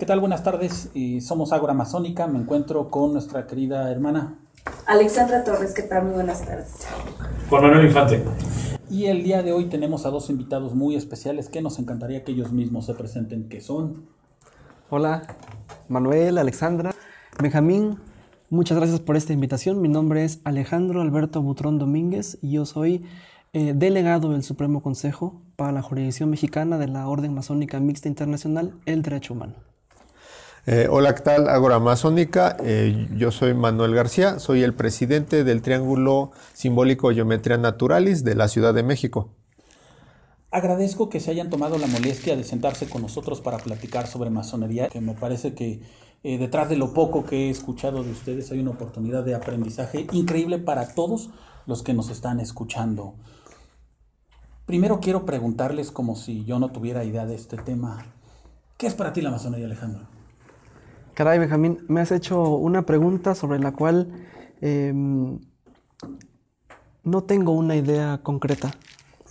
¿Qué tal? Buenas tardes. Eh, somos Ágora Masónica. Me encuentro con nuestra querida hermana Alexandra Torres. ¿Qué tal? Muy buenas tardes. Juan Manuel Infante. Y el día de hoy tenemos a dos invitados muy especiales que nos encantaría que ellos mismos se presenten, que son... Hola, Manuel, Alexandra, Benjamín, muchas gracias por esta invitación. Mi nombre es Alejandro Alberto Butrón Domínguez y yo soy eh, delegado del Supremo Consejo para la Jurisdicción Mexicana de la Orden Masónica Mixta Internacional, el Derecho Humano. Eh, hola, ¿qué tal? Ágora Masónica. Eh, yo soy Manuel García, soy el presidente del Triángulo Simbólico Geometría Naturalis de la Ciudad de México. Agradezco que se hayan tomado la molestia de sentarse con nosotros para platicar sobre masonería, que me parece que eh, detrás de lo poco que he escuchado de ustedes hay una oportunidad de aprendizaje increíble para todos los que nos están escuchando. Primero quiero preguntarles, como si yo no tuviera idea de este tema, ¿qué es para ti la masonería, Alejandro? Caray, Benjamín, me has hecho una pregunta sobre la cual eh, no tengo una idea concreta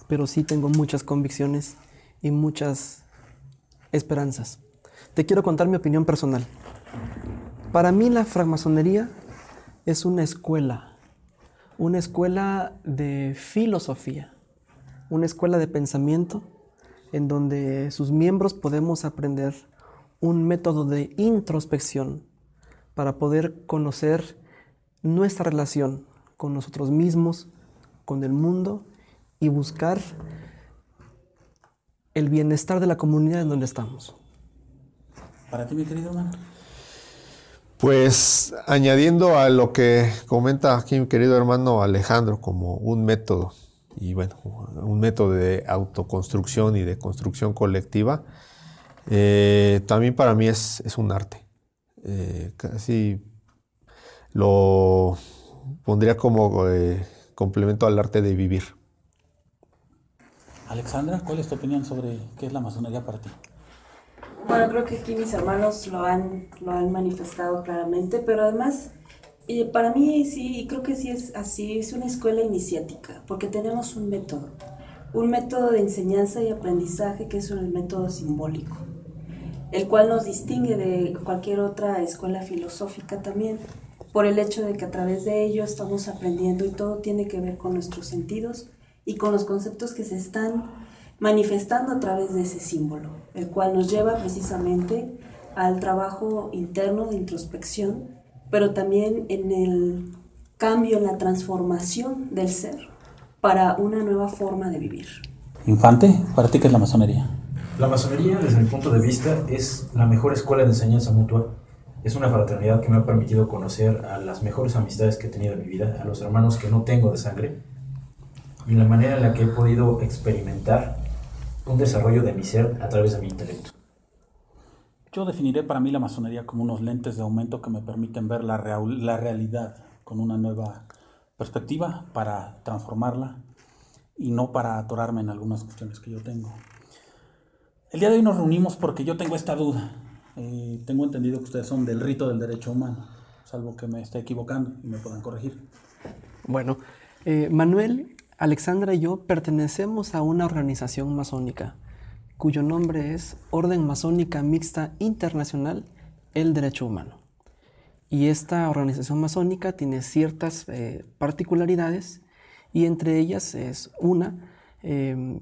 pero sí tengo muchas convicciones y muchas esperanzas. Te quiero contar mi opinión personal. Para mí la francmasonería es una escuela, una escuela de filosofía, una escuela de pensamiento en donde sus miembros podemos aprender un método de introspección para poder conocer nuestra relación con nosotros mismos, con el mundo y buscar el bienestar de la comunidad en donde estamos. Para ti, mi querido hermano. Pues añadiendo a lo que comenta aquí mi querido hermano Alejandro como un método, y bueno, un método de autoconstrucción y de construcción colectiva, eh, también para mí es, es un arte. Eh, casi lo pondría como eh, complemento al arte de vivir. Alexandra, ¿cuál es tu opinión sobre qué es la masonería para ti? Bueno, creo que aquí mis hermanos lo han, lo han manifestado claramente, pero además, eh, para mí sí, creo que sí es así, es una escuela iniciática, porque tenemos un método, un método de enseñanza y aprendizaje que es el método simbólico, el cual nos distingue de cualquier otra escuela filosófica también, por el hecho de que a través de ello estamos aprendiendo y todo tiene que ver con nuestros sentidos, y con los conceptos que se están manifestando a través de ese símbolo, el cual nos lleva precisamente al trabajo interno de introspección, pero también en el cambio, en la transformación del ser para una nueva forma de vivir. Infante, ¿para ti qué es la masonería? La masonería, desde mi punto de vista, es la mejor escuela de enseñanza mutua. Es una fraternidad que me ha permitido conocer a las mejores amistades que he tenido en mi vida, a los hermanos que no tengo de sangre, y la manera en la que he podido experimentar un desarrollo de mi ser a través de mi intelecto. Yo definiré para mí la masonería como unos lentes de aumento que me permiten ver la, la realidad con una nueva perspectiva para transformarla y no para atorarme en algunas cuestiones que yo tengo. El día de hoy nos reunimos porque yo tengo esta duda. Eh, tengo entendido que ustedes son del rito del derecho humano, salvo que me esté equivocando y me puedan corregir. Bueno, eh, Manuel Alexandra y yo pertenecemos a una organización masónica cuyo nombre es Orden Masónica Mixta Internacional El Derecho Humano. Y esta organización masónica tiene ciertas eh, particularidades y entre ellas es una em,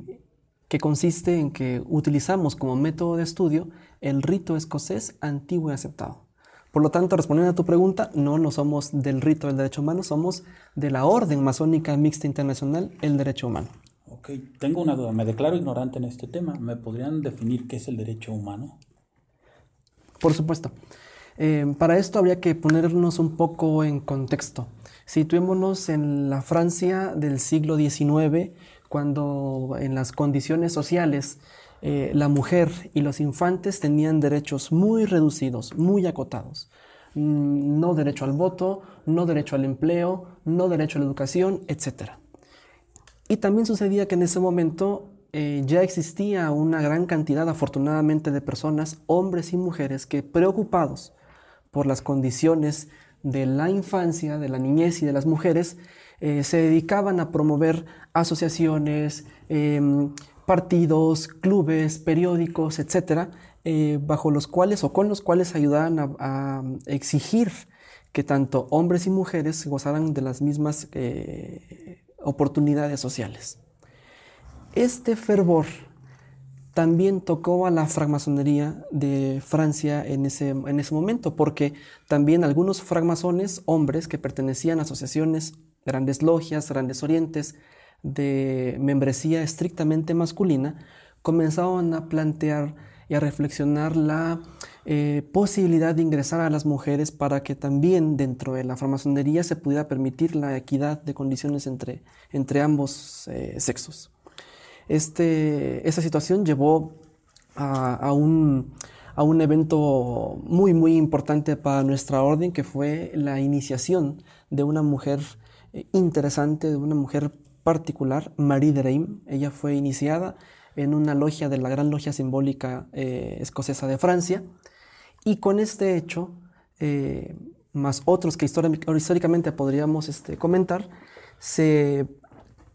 que consiste en que utilizamos como método de estudio el rito escocés antiguo y aceptado. Por lo tanto, respondiendo a tu pregunta, no, no somos del rito del derecho humano, somos de la Orden Masónica Mixta Internacional, el derecho humano. Ok, tengo una duda, me declaro ignorante en este tema. ¿Me podrían definir qué es el derecho humano? Por supuesto. Eh, para esto habría que ponernos un poco en contexto. Situémonos en la Francia del siglo XIX, cuando en las condiciones sociales eh, la mujer y los infantes tenían derechos muy reducidos, muy acotados. Mm, no derecho al voto, no derecho al empleo, no derecho a la educación, etc. Y también sucedía que en ese momento eh, ya existía una gran cantidad, afortunadamente, de personas, hombres y mujeres, que preocupados por las condiciones de la infancia, de la niñez y de las mujeres, eh, se dedicaban a promover asociaciones, em, partidos, clubes, periódicos, etcétera, eh, bajo los cuales o con los cuales ayudaban a, exigir que tanto hombres y mujeres gozaran de las mismas eh, oportunidades sociales. Este fervor también tocó a la francmasonería de Francia en ese, en ese momento, porque también algunos francmasones, hombres que pertenecían a asociaciones, grandes logias, grandes orientes, de membresía estrictamente masculina, comenzaban a plantear y a reflexionar la eh, posibilidad de ingresar a las mujeres para que también dentro de la francmasonería se pudiera permitir la equidad de condiciones entre, entre ambos eh, sexos. Este, esa situación llevó a, un, evento muy, muy importante para nuestra orden, que fue la iniciación de una mujer interesante, de una mujer particular, Marie de. Ella fue iniciada en una logia de la Gran Logia Simbólica eh, Escocesa de Francia, y con este hecho, eh, más otros que históricamente podríamos este, comentar, se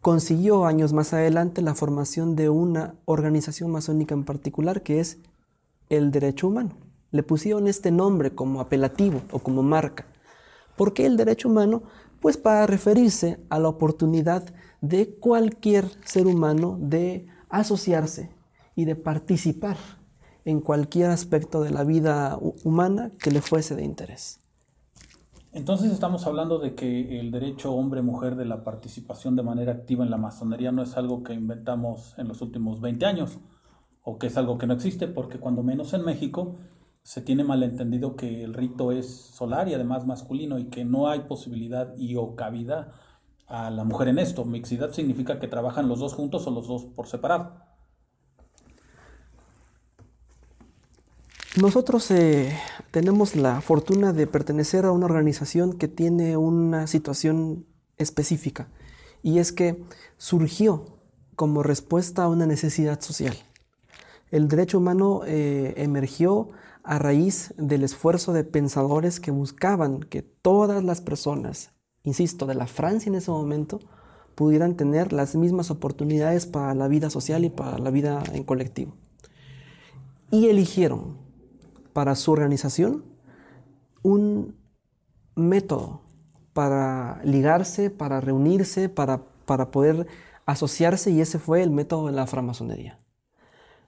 consiguió años más adelante la formación de una organización masónica en particular que es el derecho humano. Le pusieron este nombre como apelativo o como marca. ¿Por qué el derecho humano? Pues para referirse a la oportunidad de cualquier ser humano de asociarse y de participar en cualquier aspecto de la vida humana que le fuese de interés. Entonces estamos hablando de que el derecho hombre-mujer de la participación de manera activa en la masonería no es algo que inventamos en los últimos 20 años o que es algo que no existe, porque cuando menos en México se tiene malentendido que el rito es solar y además masculino y que no hay posibilidad y o cabida a la mujer en esto. Mixidad significa que trabajan los dos juntos o los dos por separado. Nosotros eh, tenemos la fortuna de pertenecer a una organización que tiene una situación específica y es que surgió como respuesta a una necesidad social. El derecho humano eh, emergió a raíz del esfuerzo de pensadores que buscaban que todas las personas, insisto, de la Francia en ese momento, pudieran tener las mismas oportunidades para la vida social y para la vida en colectivo. Y eligieron para su organización un método para ligarse, para reunirse, para, para poder asociarse y ese fue el método de la francmasonería.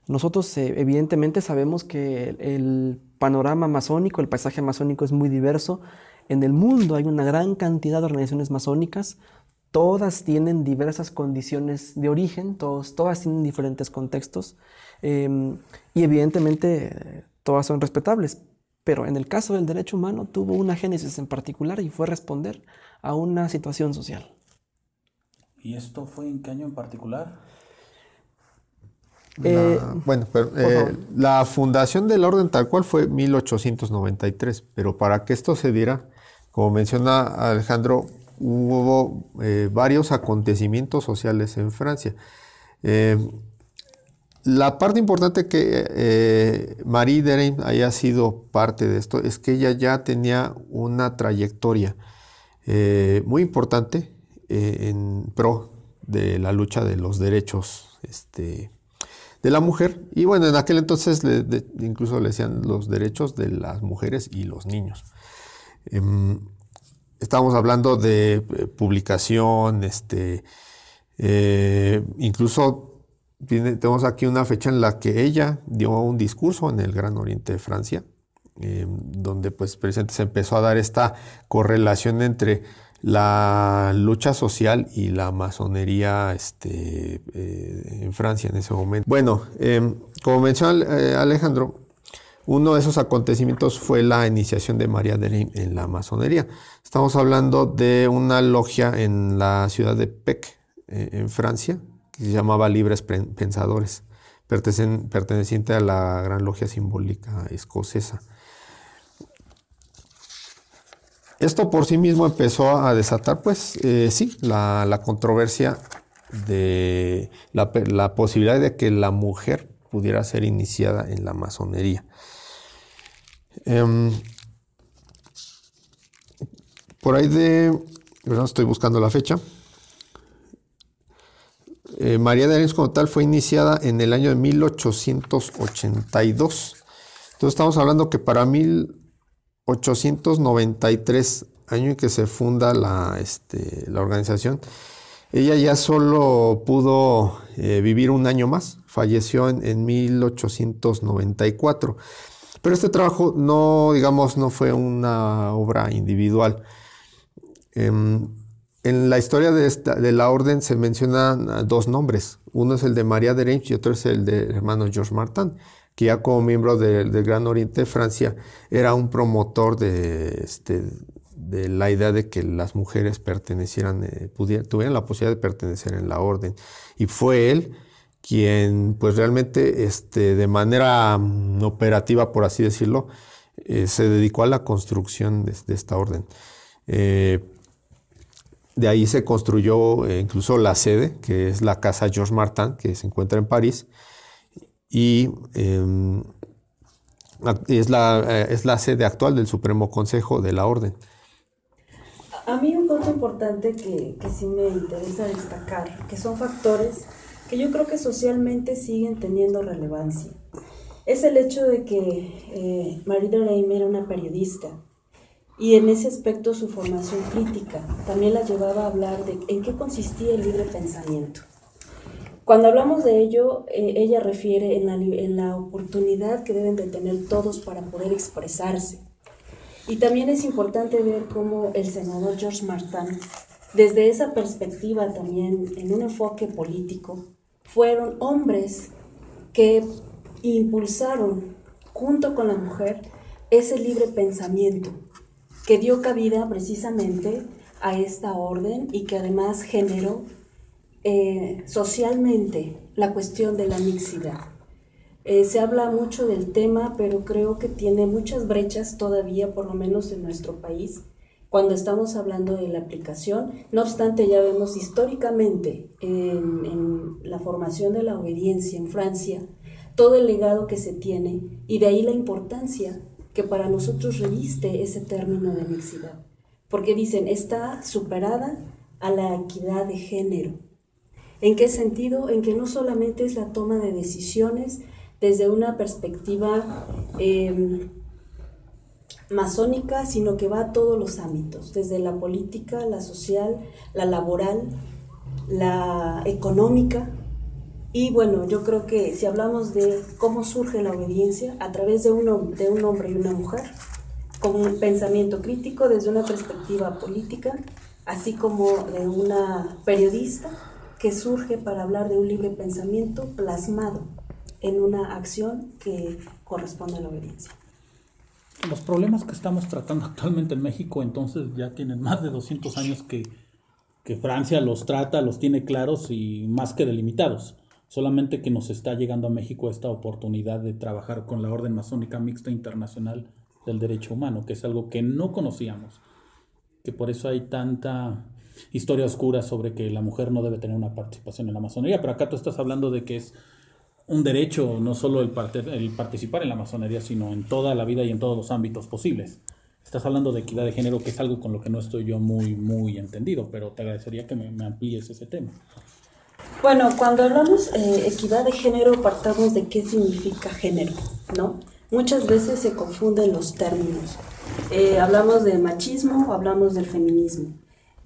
Nosotros eh, evidentemente sabemos que el, panorama masónico, el paisaje masónico es muy diverso. En el mundo hay una gran cantidad de organizaciones masónicas, todas tienen diversas condiciones de origen, todos, todas tienen diferentes contextos em, y evidentemente todas son respetables, pero en el caso del derecho humano tuvo una génesis en particular y fue responder a una situación social. ¿Y esto fue en qué año en particular? Eh, bueno, pero, eh, la fundación del orden tal cual fue 1893, pero para que esto se diera, como menciona Alejandro, hubo eh, varios acontecimientos sociales en Francia. La parte importante que eh, Marie Derain haya sido parte de esto es que ella ya tenía una trayectoria eh, muy importante eh, en pro de la lucha de los derechos este, de la mujer. Y bueno, en aquel entonces incluso le decían los derechos de las mujeres y los niños. Em, estamos hablando de publicación, este, incluso tenemos aquí una fecha en la que ella dio un discurso en el Gran Oriente de Francia, eh, donde pues precisamente se empezó a dar esta correlación entre la lucha social y la masonería este, eh, en Francia en ese momento. Bueno, eh, como mencionó Alejandro, uno de esos acontecimientos fue la iniciación de María de en la masonería. Estamos hablando de una logia en la ciudad de Pec, en Francia, que se llamaba Libres Pensadores, perteneciente a la Gran Logia Simbólica Escocesa. Esto por sí mismo empezó a desatar, pues eh, sí, la, controversia de la, posibilidad de que la mujer pudiera ser iniciada en la masonería. Em, por ahí de, estoy buscando la fecha, eh, María de Arenas como tal fue iniciada en el año de 1882. Entonces estamos hablando que para 1893, año en que se funda la, este, la organización, ella ya solo pudo eh, vivir un año más, falleció en, en 1894. Pero este trabajo no, digamos, no fue una obra individual. Em, en la historia de, esta, de, la orden se mencionan dos nombres. Uno es el de María de Reims y otro es el del hermano George Martin, que ya como miembro del de Gran Oriente de Francia era un promotor de, este, de la idea de que las mujeres pertenecieran, eh, pudieran, tuvieran la posibilidad de pertenecer en la orden. Y fue él quien pues realmente este, de manera mm, operativa, por así decirlo, eh, se dedicó a la construcción de, esta orden. Eh, de ahí se construyó incluso la sede, que es la casa Georges Martin, que se encuentra en París, y em, es, la, eh, es la sede actual del Supremo Consejo de la Orden. A mí un punto importante que, que sí me interesa destacar, que son factores que yo creo que socialmente siguen teniendo relevancia. Es el hecho de que eh, Marie de Reim era una periodista y en ese aspecto su formación crítica también la llevaba a hablar de en qué consistía el libre pensamiento. Cuando hablamos de ello, eh, ella refiere en la, en la oportunidad que deben de tener todos para poder expresarse. Y también es importante ver cómo el senador George Martin, desde esa perspectiva también, en un enfoque político, fueron hombres que impulsaron junto con la mujer ese libre pensamiento que dio cabida precisamente a esta orden y que además generó eh, socialmente la cuestión de la mixidad. Eh, se habla mucho del tema, pero creo que tiene muchas brechas todavía, por lo menos en nuestro país, cuando estamos hablando de la aplicación. No obstante, ya vemos históricamente en, en, la formación de la obediencia en Francia todo el legado que se tiene y de ahí la importancia que para nosotros reviste ese término de mixidad. Porque dicen, está superada a la equidad de género. ¿En qué sentido? En que no solamente es la toma de decisiones desde una perspectiva eh, masónica, sino que va a todos los ámbitos, desde la política, la social, la laboral, la económica. Y bueno, yo creo que si hablamos de cómo surge la obediencia a través de un, de un hombre y una mujer, con un pensamiento crítico desde una perspectiva política, así como de una periodista que surge para hablar de un libre pensamiento plasmado en una acción que corresponde a la obediencia. Los problemas que estamos tratando actualmente en México entonces ya tienen más de 200 años que, que Francia los trata, los tiene claros y más que delimitados. Solamente que nos está llegando a México esta oportunidad de trabajar con la Orden Masónica Mixta Internacional del Derecho Humano, que es algo que no conocíamos, que por eso hay tanta historia oscura sobre que la mujer no debe tener una participación en la masonería, pero acá tú estás hablando de que es un derecho, no solo el, parte, el, participar en la masonería, sino en toda la vida y en todos los ámbitos posibles. Estás hablando de equidad de género, que es algo con lo que no estoy yo muy, muy entendido, pero te agradecería que me, amplíes ese tema. Bueno, cuando hablamos eh, equidad de género, partamos de qué significa género, ¿no? Muchas veces se confunden los términos. Eh, hablamos de machismo, hablamos del feminismo.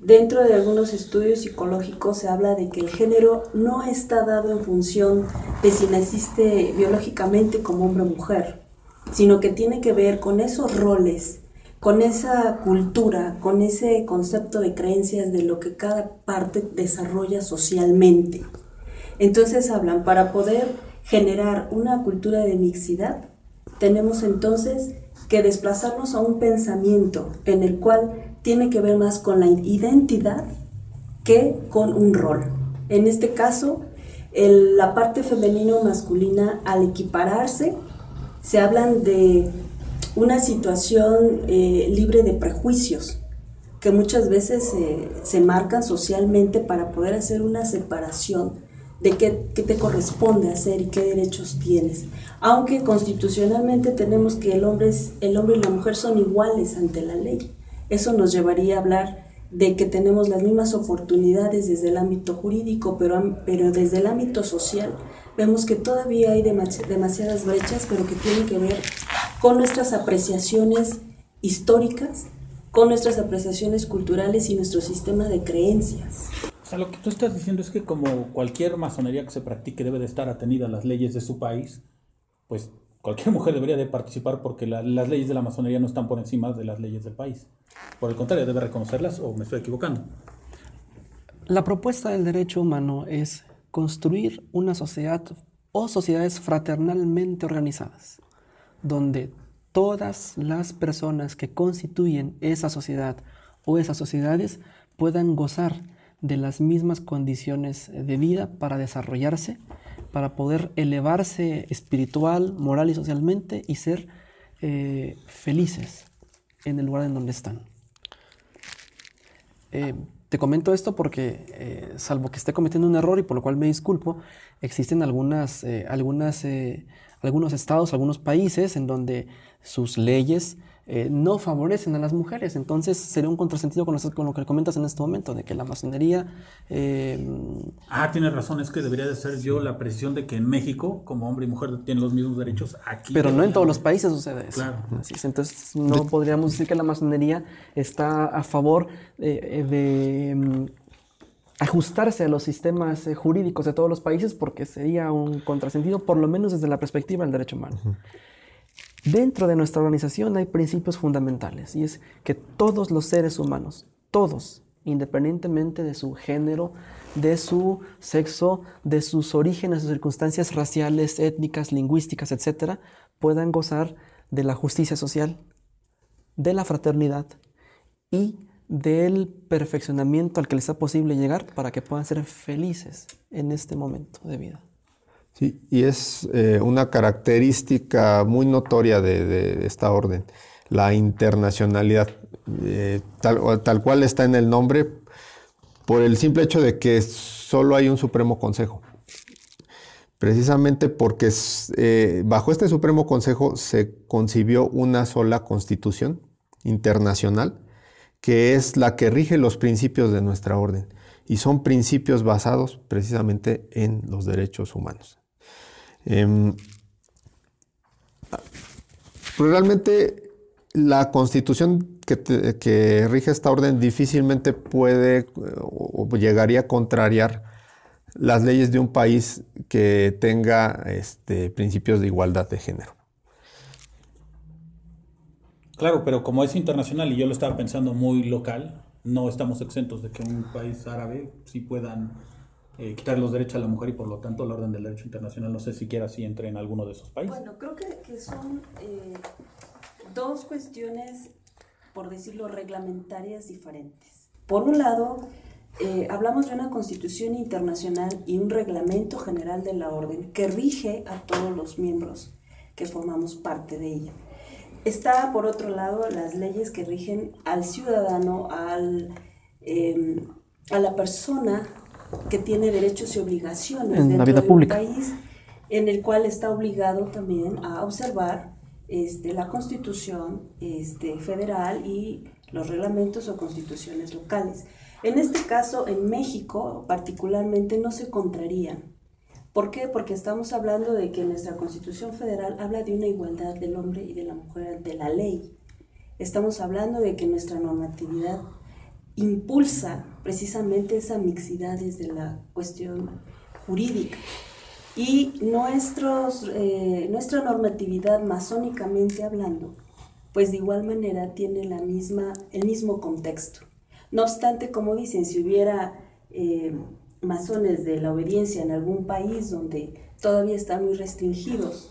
Dentro de algunos estudios psicológicos se habla de que el género no está dado en función de si naciste biológicamente como hombre o mujer, sino que tiene que ver con esos roles, con esa cultura, con ese concepto de creencias de lo que cada parte desarrolla socialmente. Entonces hablan, para poder generar una cultura de mixidad, tenemos entonces que desplazarnos a un pensamiento en el cual tiene que ver más con la identidad que con un rol. En este caso, la parte femenina o masculina, al equipararse, se hablan de una situación eh, libre de prejuicios que muchas veces eh, se marcan socialmente para poder hacer una separación de qué, qué, te corresponde hacer y qué derechos tienes. Aunque constitucionalmente tenemos que el hombre, es, el hombre y la mujer son iguales ante la ley. Eso nos llevaría a hablar de que tenemos las mismas oportunidades desde el ámbito jurídico, pero, pero desde el ámbito social vemos que todavía hay demasiadas brechas, pero que tienen que ver con nuestras apreciaciones históricas, con nuestras apreciaciones culturales y nuestro sistema de creencias. O sea, lo que tú estás diciendo es que como cualquier masonería que se practique debe de estar atenida a las leyes de su país, pues cualquier mujer debería de participar porque las leyes de la masonería no están por encima de las leyes del país. Por el contrario, debe reconocerlas o me estoy equivocando. La propuesta del derecho humano es construir una sociedad o sociedades fraternalmente organizadas, donde todas las personas que constituyen esa sociedad o esas sociedades puedan gozar de las mismas condiciones de vida para desarrollarse, para poder elevarse espiritual, moral y socialmente y ser eh, felices en el lugar en donde están. Eh, te comento esto porque, eh, salvo que esté cometiendo un error y por lo cual me disculpo, existen algunas, algunas, algunos estados, algunos países en donde sus leyes eh, no favorecen a las mujeres. Entonces sería un contrasentido con, con, lo que comentas en este momento, de que la masonería... Eh, ah, tienes razón, es que debería de ser yo la precisión de que en México, como hombre y mujer tienen los mismos derechos aquí. Pero no en todos los países sucede eso. Claro. Entonces no podríamos decir que la masonería está a favor eh, de... Mm, ajustarse a los sistemas jurídicos de todos los países porque sería un contrasentido, por lo menos desde la perspectiva del derecho humano. Dentro de nuestra organización hay principios fundamentales y es que todos los seres humanos, todos, independientemente de su género, de su sexo, de sus orígenes o circunstancias raciales, étnicas, lingüísticas, etc., puedan gozar de la justicia social, de la fraternidad y del perfeccionamiento al que les sea posible llegar para que puedan ser felices en este momento de vida. Sí, y es eh, una característica muy notoria de, esta orden, la internacionalidad, eh, tal, tal, cual está en el nombre, por el simple hecho de que solo hay un Supremo Consejo. Precisamente porque eh, bajo este Supremo Consejo se concibió una sola constitución internacional, que es la que rige los principios de nuestra orden, y son principios basados precisamente en los derechos humanos. Em, pues realmente la constitución que, rige esta orden difícilmente puede o llegaría a contrariar las leyes de un país que tenga este, principios de igualdad de género. Claro, pero como es internacional y yo lo estaba pensando muy local, no estamos exentos de que un país árabe sí puedan eh, quitar los derechos a la mujer y por lo tanto la orden del derecho internacional no sé siquiera si entre en alguno de esos países. Bueno, creo que, son eh, dos cuestiones, por decirlo, reglamentarias diferentes. Por un lado, eh, hablamos de una constitución internacional y un reglamento general de la orden que rige a todos los miembros que formamos parte de ella. Está, por otro lado, las leyes que rigen al ciudadano, al, a la persona que tiene derechos y obligaciones en dentro de un país en el cual está obligado también a observar este, la constitución este, federal y los reglamentos o constituciones locales. En este caso, en México particularmente, no se contrarían. ¿Por qué? Porque estamos hablando de que nuestra constitución federal habla de una igualdad del hombre y de la mujer ante la ley. Estamos hablando de que nuestra normatividad impulsa precisamente esa mixidad desde la cuestión jurídica. Y nuestros, eh, nuestra normatividad masónicamente hablando, pues de igual manera tiene la misma, el mismo contexto. No obstante, como dicen, si hubiera eh, masones de la obediencia en algún país donde todavía están muy restringidos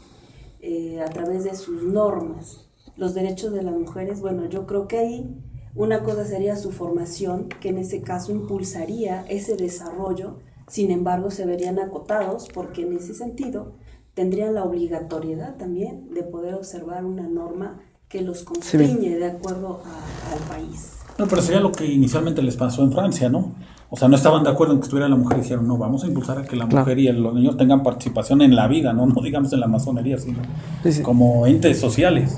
eh, a través de sus normas los derechos de las mujeres, bueno, yo creo que ahí una cosa sería su formación, que en ese caso impulsaría ese desarrollo, sin embargo se verían acotados porque en ese sentido tendrían la obligatoriedad también de poder observar una norma que los constriñe de acuerdo al país. No, pero sería lo que inicialmente les pasó en Francia, ¿no? O sea, no estaban de acuerdo en que estuviera la mujer y dijeron, no, vamos a impulsar a que la mujer y los niños tengan participación en la vida, ¿no? No digamos en la masonería, sino como entes sociales.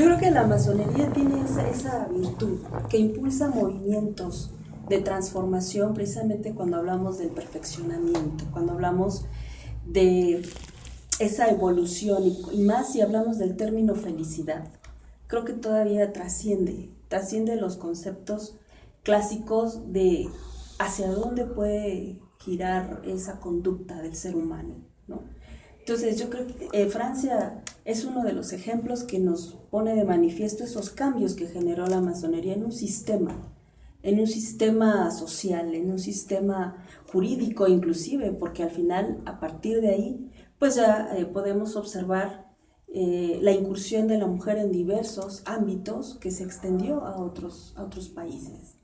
Yo creo que la masonería tiene esa, virtud que impulsa movimientos de transformación precisamente cuando hablamos del perfeccionamiento, cuando hablamos de esa evolución y, más si hablamos del término felicidad. Creo que todavía trasciende, trasciende los conceptos clásicos de hacia dónde puede girar esa conducta del ser humano, ¿no? Entonces yo creo que eh, Francia es uno de los ejemplos que nos pone de manifiesto esos cambios que generó la masonería en un sistema, en un sistema social, en un sistema jurídico inclusive, porque al final a partir de ahí pues ya eh, podemos observar eh, la incursión de la mujer en diversos ámbitos que se extendió a otros, a otros países.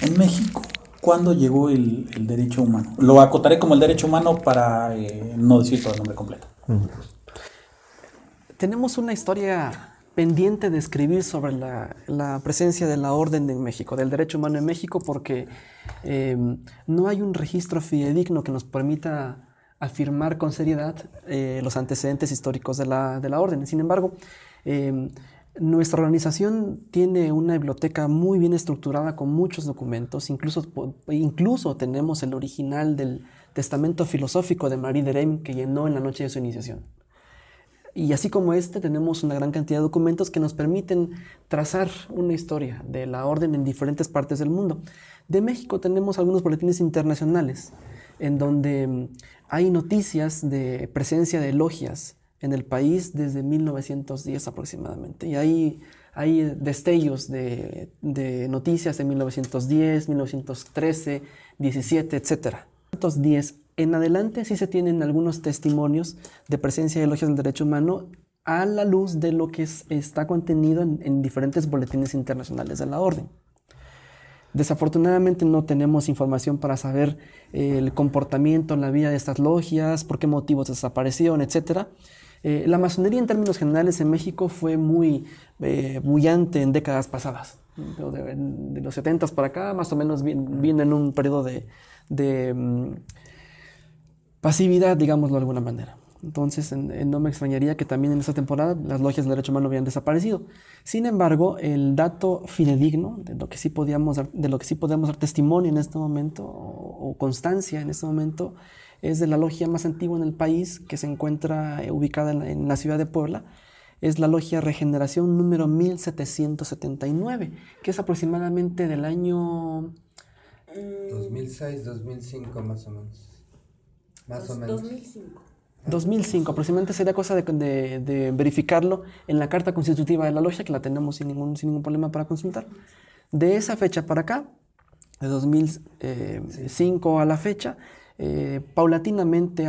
En México, ¿cuándo llegó el, derecho humano? Lo acotaré como el derecho humano para eh, no decir todo el nombre completo. Tenemos una historia pendiente de escribir sobre la, presencia de la orden en México, del derecho humano en México, porque eh, no hay un registro fidedigno que nos permita afirmar con seriedad eh, los antecedentes históricos de la, de la orden. Sin embargo, eh, nuestra organización tiene una biblioteca muy bien estructurada con muchos documentos, incluso, incluso tenemos el original del testamento filosófico de Marie Derem que llenó en la noche de su iniciación. Y así como este, tenemos una gran cantidad de documentos que nos permiten trazar una historia de la orden en diferentes partes del mundo. De México tenemos algunos boletines internacionales en donde mm, hay noticias de presencia de logias en el país desde 1910 aproximadamente. Y hay, hay destellos de, de noticias de 1910, 1913, 17, etc. 1910 en adelante sí se tienen algunos testimonios de presencia de logias del derecho humano a la luz de lo que es, está contenido en, en diferentes boletines internacionales de la orden. Desafortunadamente no tenemos información para saber eh, el comportamiento, la vida de estas logias, por qué motivos desaparecieron, etc. Eh, la masonería en términos generales en México fue muy eh, bullante en décadas pasadas. De, los 70 para acá, más o menos viene en un periodo de, um, pasividad, digámoslo de alguna manera. Entonces, en, en, no me extrañaría que también en esa temporada las logias del derecho humano habían desaparecido. Sin embargo, el dato fidedigno de lo que sí podíamos de lo que sí podemos dar testimonio en este momento o, constancia en este momento es de la logia más antigua en el país que se encuentra ubicada en, en la ciudad de Puebla. Es la logia Regeneración número 1779, que es aproximadamente del año 2006, 2005 más o menos. Más Dos, o menos. 2005. 2005, aproximadamente sería cosa de, de, de, verificarlo en la carta constitutiva de la logia, que la tenemos sin ningún, sin ningún problema para consultar. De esa fecha para acá, de 2005 a la fecha, eh, paulatinamente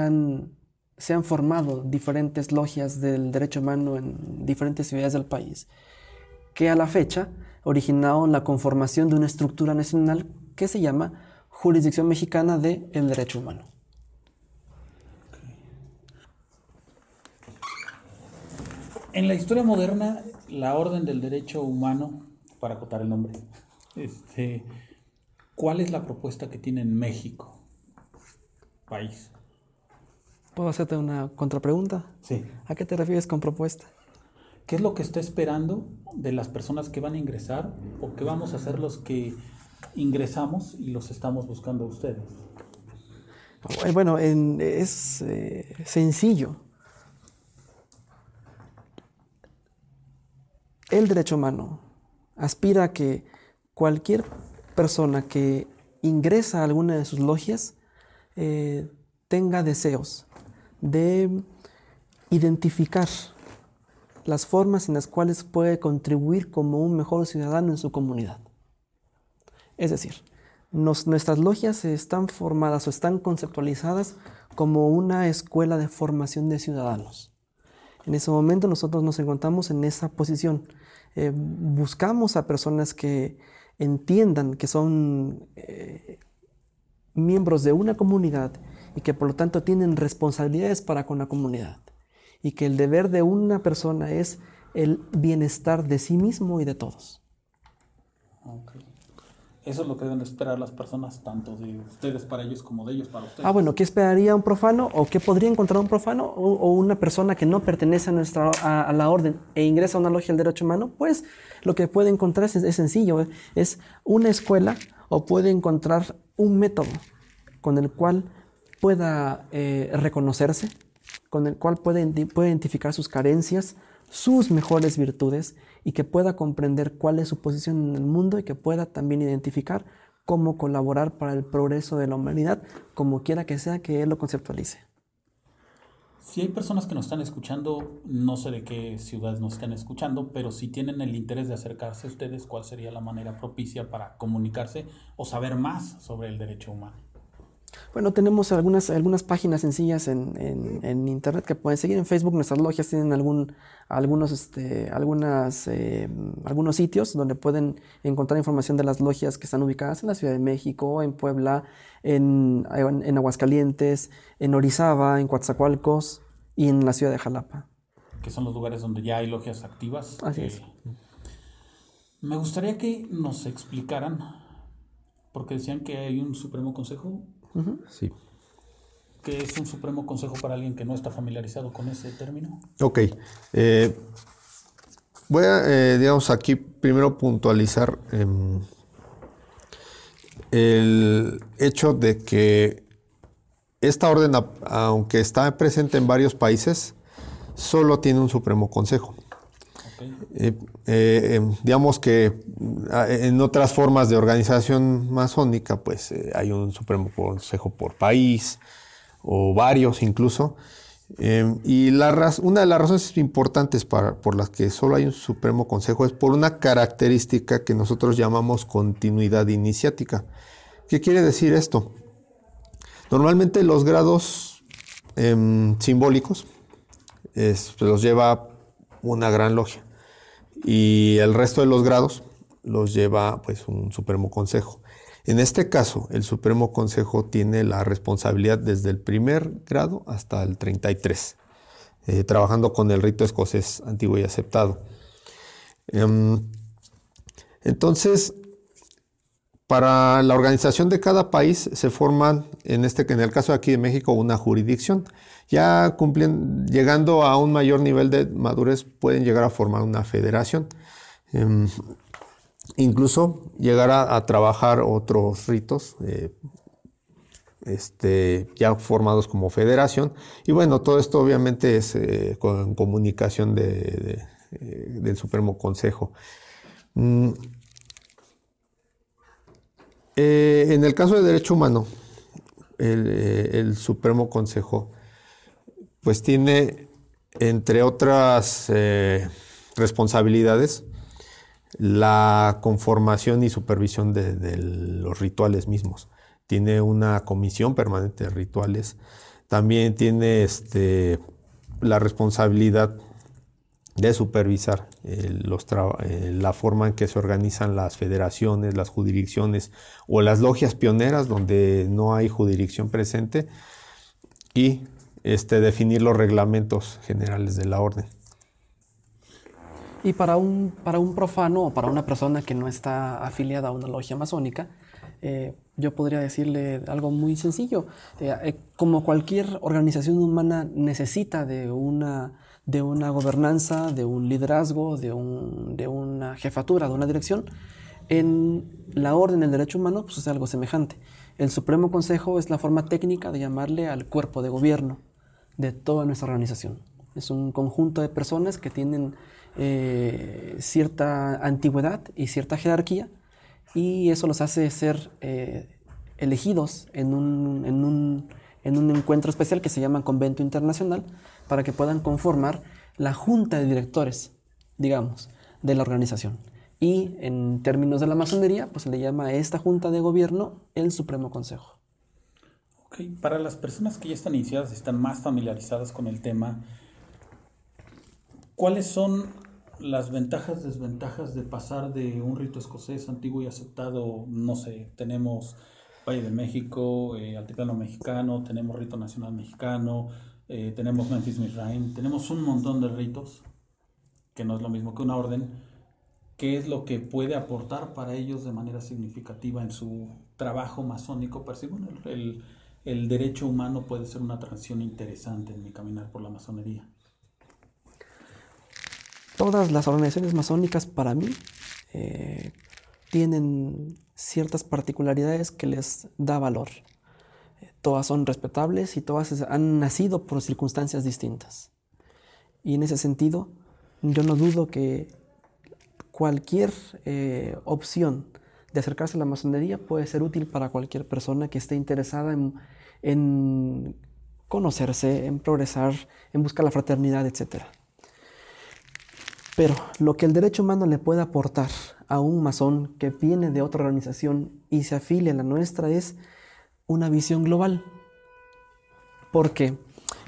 se han formado diferentes logias del derecho humano en diferentes ciudades del país, que a la fecha originaron la conformación de una estructura nacional que se llama Jurisdicción Mexicana del de Derecho Humano. En la historia moderna, la orden del derecho humano, para acotar el nombre, este, ¿cuál es la propuesta que tiene en México, país? ¿Puedo hacerte una contrapregunta? Sí. ¿A qué te refieres con propuesta? ¿Qué es lo que está esperando de las personas que van a ingresar o qué vamos a hacer los que ingresamos y los estamos buscando a ustedes? Bueno, en, es eh, sencillo. El derecho humano aspira a que cualquier persona que ingresa a alguna de sus logias eh, tenga deseos de identificar las formas en las cuales puede contribuir como un mejor ciudadano en su comunidad. Es decir, nuestras logias están formadas o están conceptualizadas como una escuela de formación de ciudadanos. En ese momento nosotros nos encontramos en esa posición. Eh, buscamos a personas que entiendan que son eh, miembros de una comunidad y que por lo tanto tienen responsabilidades para con la comunidad. Y que el deber de una persona es el bienestar de sí mismo y de todos. Okay. Eso es lo que deben esperar las personas, tanto de ustedes para ellos como de ellos para ustedes. Ah, bueno, ¿qué esperaría un profano o qué podría encontrar un profano o, o una persona que no pertenece a, nuestra, a, a, la orden e ingresa a una logia del derecho humano? Pues lo que puede encontrar es, es sencillo, es una escuela o puede encontrar un método con el cual pueda eh, reconocerse, con el cual puede identificar sus carencias, sus mejores virtudes y que pueda comprender cuál es su posición en el mundo y que pueda también identificar cómo colaborar para el progreso de la humanidad, como quiera que sea que él lo conceptualice. Si hay personas que nos están escuchando, no sé de qué ciudades nos están escuchando, pero si tienen el interés de acercarse a ustedes, ¿cuál sería la manera propicia para comunicarse o saber más sobre el derecho humano? Bueno, tenemos algunas, algunas páginas sencillas en, en, en, internet que pueden seguir. En Facebook nuestras logias tienen algún, algunos, este, algunas, eh, algunos sitios donde pueden encontrar información de las logias que están ubicadas en la Ciudad de México, en Puebla, en, en Aguascalientes, en Orizaba, en Coatzacoalcos y en la ciudad de Jalapa. Que son los lugares donde ya hay logias activas. Así es. Me gustaría que nos explicaran, porque decían que hay un Supremo Consejo Uh -huh. Sí. ¿Qué es un Supremo Consejo para alguien que no está familiarizado con ese término? Ok. Eh, voy a, eh, digamos, aquí primero puntualizar eh, el hecho de que esta orden, aunque está presente en varios países, solo tiene un Supremo Consejo. Eh, eh, digamos que en otras formas de organización masónica, pues eh, hay un Supremo Consejo por país o varios incluso. Eh, y una de las razones importantes para, por las que solo hay un Supremo Consejo es por una característica que nosotros llamamos continuidad iniciática. ¿Qué quiere decir esto? Normalmente los grados eh, simbólicos los lleva una gran logia y el resto de los grados los lleva pues un Supremo Consejo. En este caso, el Supremo Consejo tiene la responsabilidad desde el primer grado hasta el 33, eh, trabajando con el rito escocés antiguo y aceptado. Um, entonces, para la organización de cada país se forman, en, este, en el caso de aquí de México, una jurisdicción. Ya cumplen, llegando a un mayor nivel de madurez, pueden llegar a formar una federación. Um, incluso llegar a, trabajar otros ritos eh, este, ya formados como federación. Y bueno, todo esto obviamente es eh, con comunicación de, eh, del Supremo Consejo. Mm. en el caso de derecho humano, el, Supremo Consejo pues tiene, entre otras responsabilidades, la conformación y supervisión de, de, los rituales mismos. Tiene una comisión permanente de rituales. También tiene este, la responsabilidad de supervisar eh, los eh, la forma en que se organizan las federaciones, las jurisdicciones o las logias pioneras donde no hay jurisdicción presente y este, definir los reglamentos generales de la orden. Y para un, para un profano o para una persona que no está afiliada a una logia masónica, eh, yo podría decirle algo muy sencillo. Eh, eh, como cualquier organización humana necesita de una, de una gobernanza, de un liderazgo, de, un, de una jefatura, de una dirección, en la orden del derecho humano pues es algo semejante. El Supremo Consejo es la forma técnica de llamarle al cuerpo de gobierno de toda nuestra organización. Es un conjunto de personas que tienen eh, cierta antigüedad y cierta jerarquía y eso los hace ser eh, elegidos en un, en, un, en un, encuentro especial que se llama Convento Internacional para que puedan conformar la junta de directores, digamos, de la organización. Y en términos de la masonería, pues se le llama a esta junta de gobierno el Supremo Consejo. Okay. Para las personas que ya están iniciadas, están más familiarizadas con el tema, ¿cuáles son las ventajas, desventajas de pasar de un rito escocés antiguo y aceptado? No sé, tenemos Valle de México, eh, Altiplano Mexicano, tenemos Rito Nacional Mexicano, eh, tenemos Memphis Misraim, tenemos un montón de ritos, que no es lo mismo que una orden. qué es lo que puede aportar para ellos de manera significativa en su trabajo masónico, percibo el, el derecho humano puede ser una transición interesante en mi caminar por la masonería. Todas las organizaciones masónicas para mí eh, tienen ciertas particularidades que les da valor. todas son respetables y todas han nacido por circunstancias distintas. Y en ese sentido, yo no dudo que cualquier eh, opción de acercarse a la masonería puede ser útil para cualquier persona que esté interesada en, en conocerse, en progresar, en buscar la fraternidad, etc. Pero lo que el derecho humano le puede aportar a un masón que viene de otra organización y se afilia a la nuestra es una visión global. Porque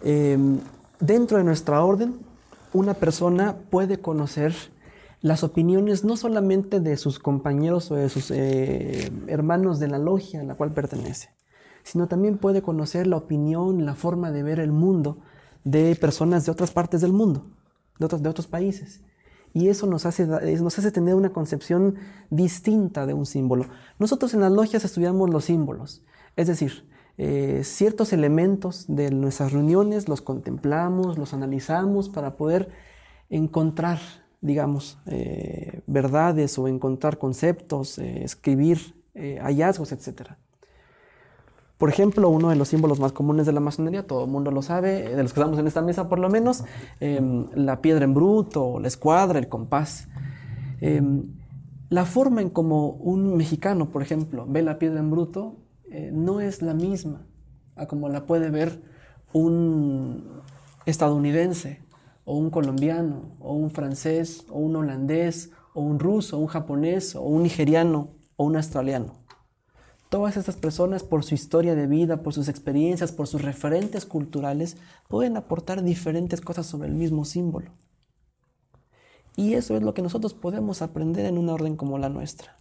em, dentro de nuestra orden, una persona puede conocer las opiniones no solamente de sus compañeros o de sus eh, hermanos de la logia a la cual pertenece, sino también puede conocer la opinión, la forma de ver el mundo de personas de otras partes del mundo, de otros, de otros países. Y eso nos hace, nos hace tener una concepción distinta de un símbolo. Nosotros en las logias estudiamos los símbolos, es decir, eh, ciertos elementos de nuestras reuniones los contemplamos, los analizamos para poder encontrar, digamos, eh, verdades o encontrar conceptos, eh, escribir hallazgos, etc. Por ejemplo, uno de los símbolos más comunes de la masonería, todo el mundo lo sabe, de los que estamos en esta mesa por lo menos, em, la piedra en bruto, la escuadra, el compás. Em, la forma en como un mexicano, por ejemplo, ve la piedra en bruto eh, no es la misma a como la puede ver un estadounidense o un colombiano o un francés o un holandés o un ruso o un japonés o un nigeriano o un australiano. Todas estas personas, por su historia de vida, por sus experiencias, por sus referentes culturales, pueden aportar diferentes cosas sobre el mismo símbolo. Y eso es lo que nosotros podemos aprender en una orden como la nuestra.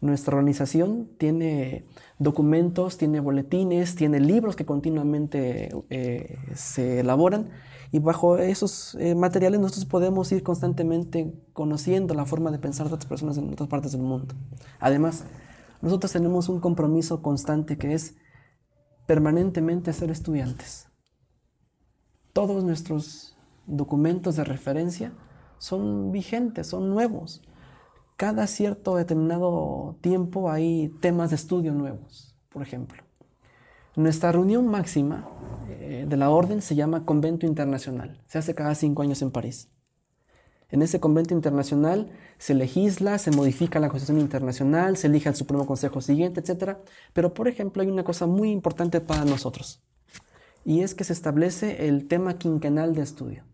Nuestra organización tiene documentos, tiene boletines, tiene libros que continuamente eh, se elaboran y bajo esos eh, materiales nosotros podemos ir constantemente conociendo la forma de pensar de otras personas en otras partes del mundo. Además, nosotros tenemos un compromiso constante que es permanentemente ser estudiantes. Todos nuestros documentos de referencia son vigentes, son nuevos. Cada cierto determinado tiempo hay temas de estudio nuevos, por ejemplo. Nuestra reunión máxima eh, de la orden se llama Convento Internacional. Se hace cada cinco años en París. En ese convento internacional se legisla, se modifica la Constitución Internacional, se elige al Supremo Consejo siguiente, etc. Pero, por ejemplo, hay una cosa muy importante para nosotros, y es que se establece el tema quinquenal de estudio.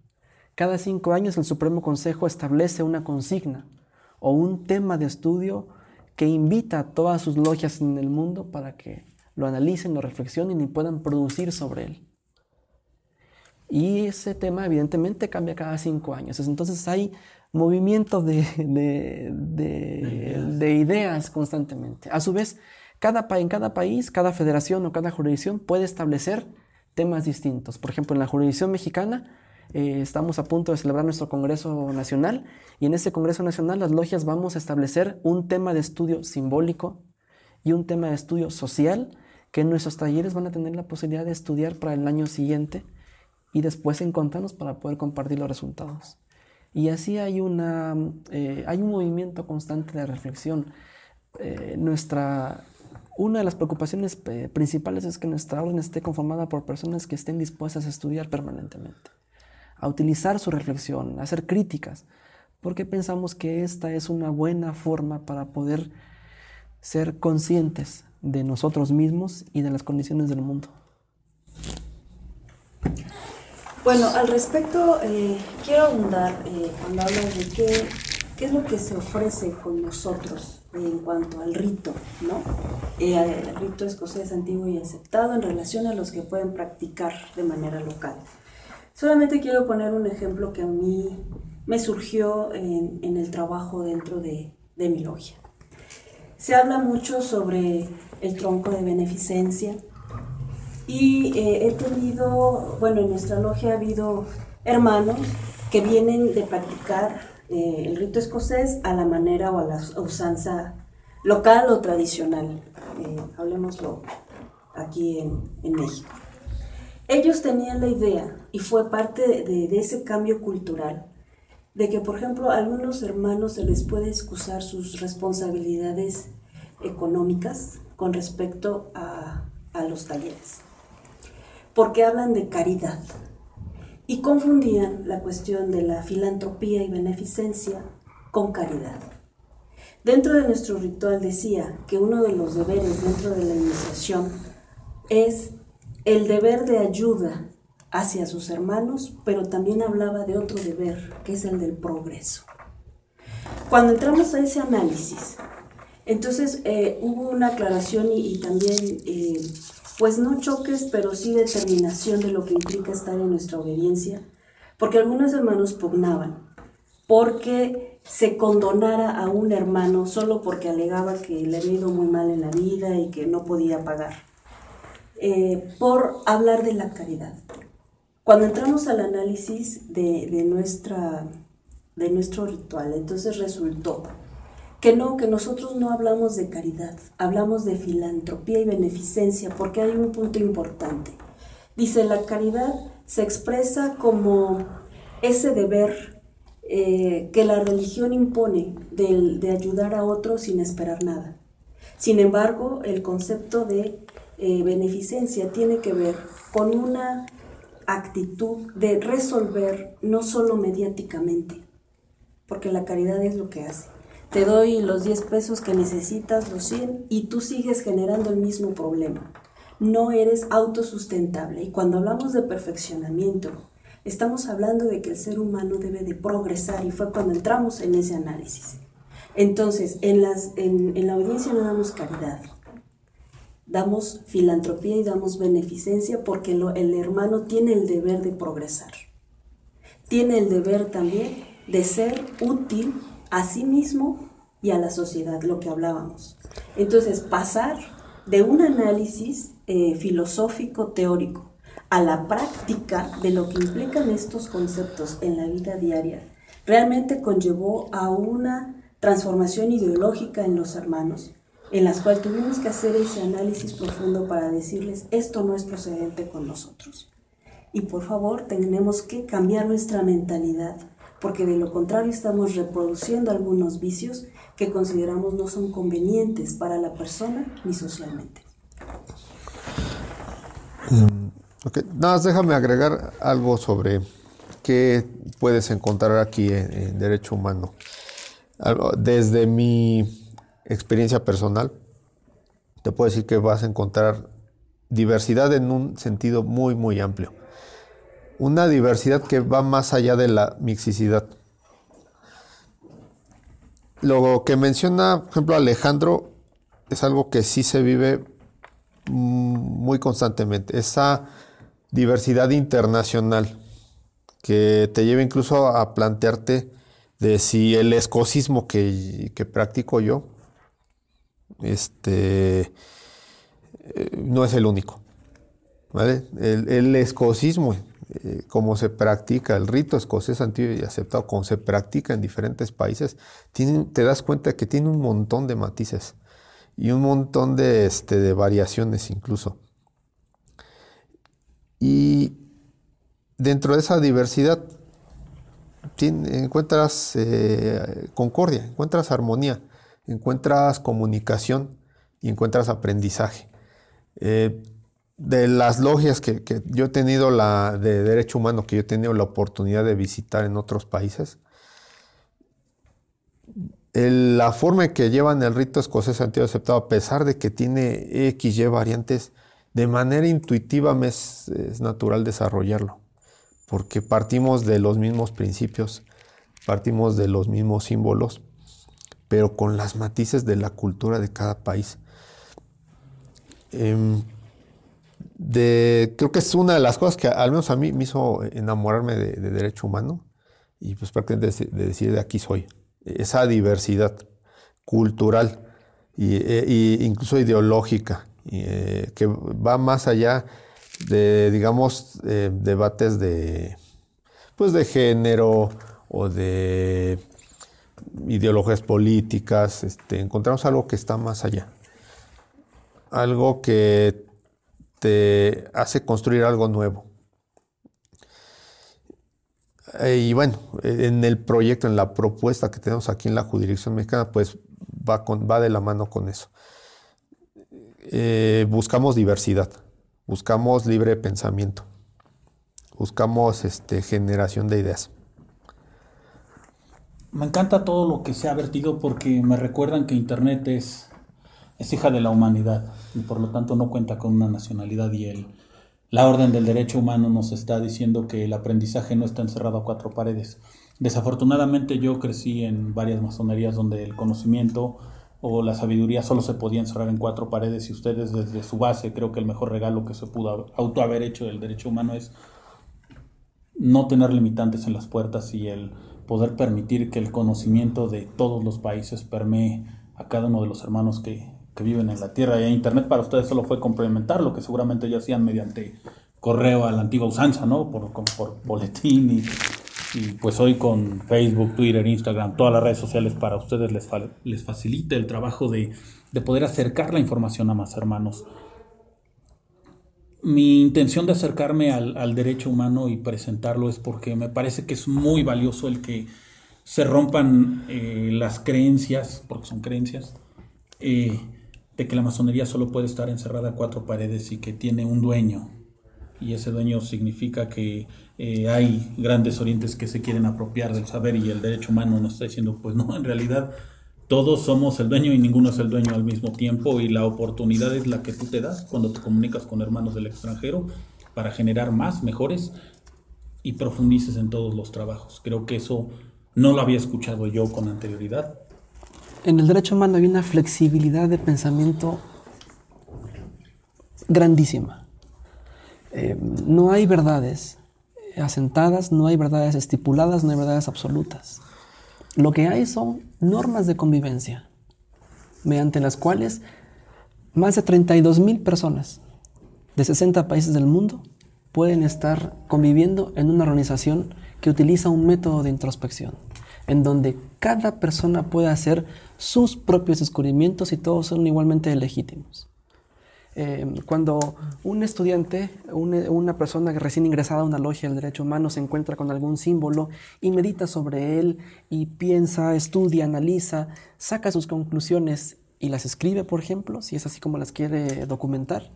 Cada cinco años el Supremo Consejo establece una consigna o un tema de estudio que invita a todas sus logias en el mundo para que lo analicen, lo reflexionen y puedan producir sobre él. Y ese tema evidentemente cambia cada cinco años. Entonces hay movimiento de, de, ideas. constantemente. A su vez, cada, en cada país, cada federación o cada jurisdicción puede establecer temas distintos. Por ejemplo, en la jurisdicción mexicana eh, estamos a punto de celebrar nuestro Congreso Nacional y en ese Congreso Nacional las logias vamos a establecer un tema de estudio simbólico y un tema de estudio social que nuestros talleres van a tener la posibilidad de estudiar para el año siguiente y después encontrarnos para poder compartir los resultados. Y así hay, una, eh, hay un movimiento constante de reflexión. Eh, nuestra, una de las preocupaciones eh, principales es que nuestra orden esté conformada por personas que estén dispuestas a estudiar permanentemente, a utilizar su reflexión, a hacer críticas, porque pensamos que esta es una buena forma para poder ser conscientes de nosotros mismos y de las condiciones del mundo. Bueno, al respecto, eh, quiero abundar eh, cuando hablas de qué, qué es lo que se ofrece con nosotros en cuanto al rito, ¿no? Eh, el rito escocés antiguo y aceptado en relación a los que pueden practicar de manera local. Solamente quiero poner un ejemplo que a mí me surgió en, en el trabajo dentro de, de mi logia. Se habla mucho sobre el tronco de beneficencia, y eh, he tenido, bueno, en nuestra logia ha habido hermanos que vienen de practicar eh, el rito escocés a la manera o a la usanza local o tradicional. Eh, hablemoslo aquí en, México. Ellos tenían la idea, y fue parte de, ese cambio cultural, de que, por ejemplo, a algunos hermanos se les puede excusar sus responsabilidades económicas con respecto a, a los talleres, porque hablan de caridad y confundían la cuestión de la filantropía y beneficencia con caridad. Dentro de nuestro ritual decía que uno de los deberes dentro de la iniciación es el deber de ayuda hacia sus hermanos, pero también hablaba de otro deber, que es el del progreso. Cuando entramos a ese análisis, entonces eh, hubo una aclaración y, también, eh, pues no choques, pero sí determinación de lo que implica estar en nuestra obediencia, porque algunos hermanos pugnaban, porque se condonara a un hermano solo porque alegaba que le había ido muy mal en la vida y que no podía pagar, eh, por hablar de la caridad. Cuando entramos al análisis de, de, nuestra, de nuestro ritual, entonces resultó que no, que nosotros no hablamos de caridad, hablamos de filantropía y beneficencia, porque hay un punto importante. Dice, la caridad se expresa como ese deber eh, que la religión impone de, de, ayudar a otros sin esperar nada. Sin embargo, el concepto de eh, beneficencia tiene que ver con una actitud de resolver no solo mediáticamente, porque la caridad es lo que hace te doy los 10 pesos que necesitas, los 100, y tú sigues generando el mismo problema. No eres autosustentable. Y cuando hablamos de perfeccionamiento, estamos hablando de que el ser humano debe de progresar y fue cuando entramos en ese análisis. Entonces, en, las, en, la audiencia no damos caridad, damos filantropía y damos beneficencia porque el hermano tiene el deber de progresar. Tiene el deber también de ser útil a sí mismo y a la sociedad, lo que hablábamos. Entonces, pasar de un análisis eh, filosófico teórico a la práctica de lo que implican estos conceptos en la vida diaria, realmente conllevó a una transformación ideológica en los hermanos, en las cuales tuvimos que hacer ese análisis profundo para decirles, esto no es procedente con nosotros. Y por favor, tenemos que cambiar nuestra mentalidad porque de lo contrario estamos reproduciendo algunos vicios que consideramos no son convenientes para la persona ni socialmente. Mm, Nada más déjame agregar algo sobre qué puedes encontrar aquí en, derecho humano. Desde mi experiencia personal, te puedo decir que vas a encontrar diversidad en un sentido muy, muy amplio una diversidad que va más allá de la mixicidad. Lo que menciona, por ejemplo, Alejandro, es algo que sí se vive muy constantemente. Esa diversidad internacional que te lleva incluso a plantearte de si el escocismo que, practico yo este, eh, no es el único. El, el escocismo eh, como se practica el rito escocés antiguo y aceptado, como se practica en diferentes países, te das cuenta que tiene un montón de matices y un montón de, este, de variaciones incluso. Y dentro de esa diversidad encuentras eh, concordia, encuentras armonía, encuentras comunicación y encuentras aprendizaje. Eh, de las logias que, yo he tenido la de derecho humano, que yo he tenido la oportunidad de visitar en otros países, la forma en que llevan el rito escocés antiguo aceptado, a pesar de que tiene XY variantes, de manera intuitiva es, natural desarrollarlo, porque partimos de los mismos principios, partimos de los mismos símbolos, pero con las matices de la cultura de cada país. Em, creo que es una de las cosas que al menos a mí me hizo enamorarme de, derecho humano y pues prácticamente de, decir de aquí soy. Esa diversidad cultural e, incluso ideológica eh, que va más allá de, digamos, debates de, pues de género o de ideologías políticas, este, encontramos algo que está más allá. Algo que te hace construir algo nuevo. Eh, y bueno, en el proyecto, en la propuesta que tenemos aquí en la jurisdicción mexicana, pues va, va de la mano con eso. Eh, buscamos diversidad, buscamos libre pensamiento, buscamos este, generación de ideas. Me encanta todo lo que se ha vertido porque me recuerdan que Internet es, es hija de la humanidad y por lo tanto no cuenta con una nacionalidad y el, la orden del derecho humano nos está diciendo que el aprendizaje no está encerrado a cuatro paredes. Desafortunadamente yo crecí en varias masonerías donde el conocimiento o la sabiduría solo se podía encerrar en cuatro paredes y ustedes desde su base creo que el mejor regalo que se pudo auto haber hecho del derecho humano es no tener limitantes en las puertas y el poder permitir que el conocimiento de todos los países permee a cada uno de los hermanos que, que viven en la Tierra. Y Internet para ustedes solo fue complementar lo que seguramente ya hacían mediante correo a la antigua usanza, ¿no? Por, por boletín y, y, pues hoy con Facebook, Twitter, Instagram, todas las redes sociales para ustedes les, les facilita el trabajo de, de poder acercar la información a más hermanos. Mi intención de acercarme al, al, derecho humano y presentarlo es porque me parece que es muy valioso el que se rompan eh, las creencias, porque son creencias, eh, de que la masonería solo puede estar encerrada a cuatro paredes y que tiene un dueño. Y ese dueño significa que eh, hay grandes orientes que se quieren apropiar del saber y el derecho humano nos está diciendo, pues no, en realidad todos somos el dueño y ninguno es el dueño al mismo tiempo y la oportunidad es la que tú te das cuando te comunicas con hermanos del extranjero para generar más, mejores y profundices en todos los trabajos. Creo que eso no lo había escuchado yo con anterioridad en el derecho humano hay una flexibilidad de pensamiento grandísima. Eh, no hay verdades asentadas, no hay verdades estipuladas, no hay verdades absolutas. Lo que hay son normas de convivencia, mediante las cuales más de 32 mil personas de 60 países del mundo pueden estar conviviendo en una organización que utiliza un método de introspección en donde cada persona puede hacer sus propios descubrimientos y todos son igualmente legítimos. Eh, cuando un estudiante, una, una, persona recién ingresada a una logia del derecho humano se encuentra con algún símbolo y medita sobre él y piensa, estudia, analiza, saca sus conclusiones y las escribe, por ejemplo, si es así como las quiere documentar,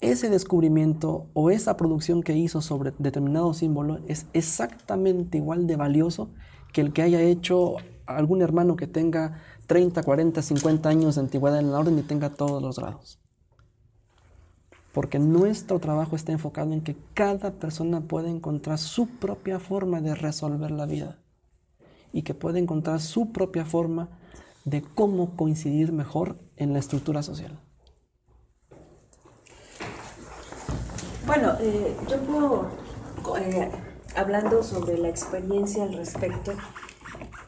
ese descubrimiento o esa producción que hizo sobre determinado símbolo es exactamente igual de valioso que el que haya hecho algún hermano que tenga 30, 40, 50 años de antigüedad en la orden y tenga todos los grados. Porque nuestro trabajo está enfocado en que cada persona pueda encontrar su propia forma de resolver la vida y que pueda encontrar su propia forma de cómo coincidir mejor en la estructura social. Bueno, eh, yo puedo eh, hablando sobre la experiencia al respecto,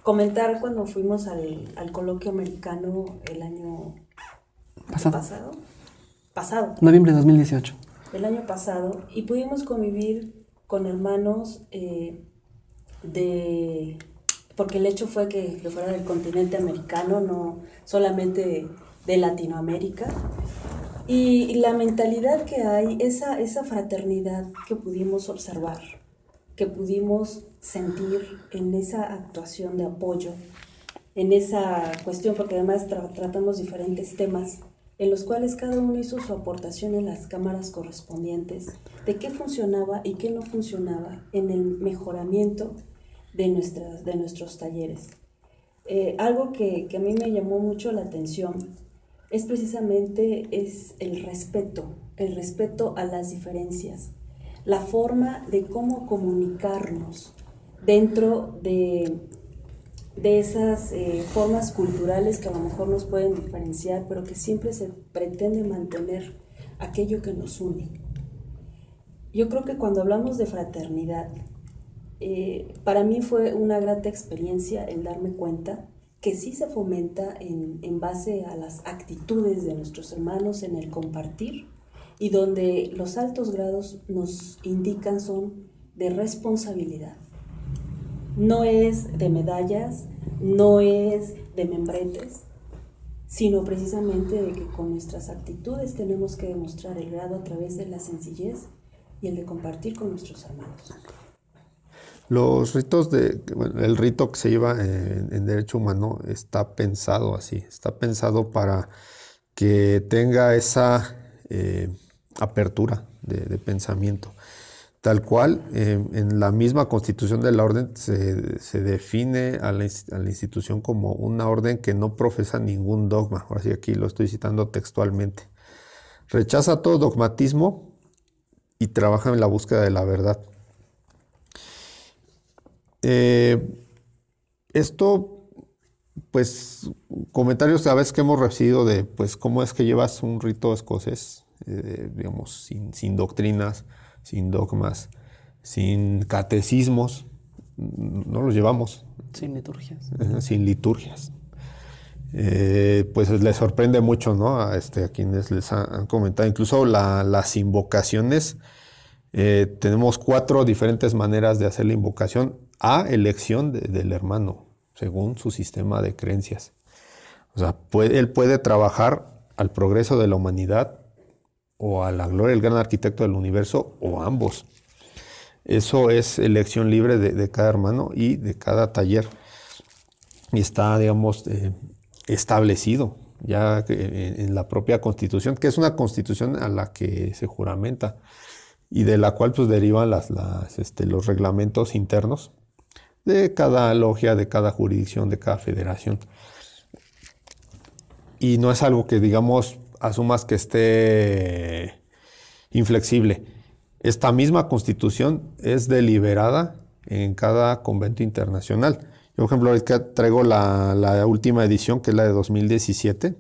comentar cuando fuimos al, coloquio americano el año pasado. pasado. Noviembre de 2018. El año pasado, y pudimos convivir con hermanos eh, de... Porque el hecho fue que, fuera del continente americano, no solamente de Latinoamérica. Y, la mentalidad que hay, esa, esa fraternidad que pudimos observar, que pudimos sentir en esa actuación de apoyo, en esa cuestión, porque además tratamos diferentes temas en los cuales cada uno hizo su aportación en las cámaras correspondientes de qué funcionaba y qué no funcionaba en el mejoramiento de, nuestras, de nuestros talleres. Eh, algo que, que, a mí me llamó mucho la atención es precisamente es el respeto, el respeto a las diferencias, la forma de cómo comunicarnos dentro de, de esas eh, formas culturales que a lo mejor nos pueden diferenciar, pero que siempre se pretende mantener aquello que nos une. Yo creo que cuando hablamos de fraternidad, eh, para mí fue una grata experiencia el darme cuenta que sí se fomenta en, en base a las actitudes de nuestros hermanos en el compartir y donde los altos grados nos indican son de responsabilidad. No es de medallas, no es de membretes, sino precisamente de que con nuestras actitudes tenemos que demostrar el grado a través de la sencillez y el de compartir con nuestros hermanos. Los ritos de, el rito que se lleva en, derecho humano está pensado así, está pensado para que tenga esa eh, apertura de, pensamiento. Tal cual, eh, en la misma constitución de la orden se, define a la, institución como una orden que no profesa ningún dogma. Así aquí lo estoy citando textualmente. Rechaza todo dogmatismo y trabaja en la búsqueda de la verdad. Eh, esto, pues, comentarios a veces que hemos recibido de, pues, cómo es que llevas un rito escocés, eh, digamos, sin, sin, doctrinas, sin dogmas, sin catecismos, no los llevamos. Sin liturgias. Sin liturgias. Eh, pues les sorprende mucho, ¿no? A, este, a quienes les han, han comentado, incluso la, las invocaciones. Eh, tenemos cuatro diferentes maneras de hacer la invocación a elección de, del hermano, según su sistema de creencias. O sea, puede, él puede trabajar al progreso de la humanidad o a la gloria del gran arquitecto del universo o ambos. Eso es elección libre de, cada hermano y de cada taller. Y está, digamos, eh, establecido ya en la propia constitución, que es una constitución a la que se juramenta y de la cual pues derivan las, este, los reglamentos internos de cada logia, de cada jurisdicción, de cada federación. Y no es algo que, digamos, asumas que esté inflexible. Esta misma constitución es deliberada en cada convento internacional. Yo, por ejemplo, ahorita traigo la, la, última edición, que es la de 2017,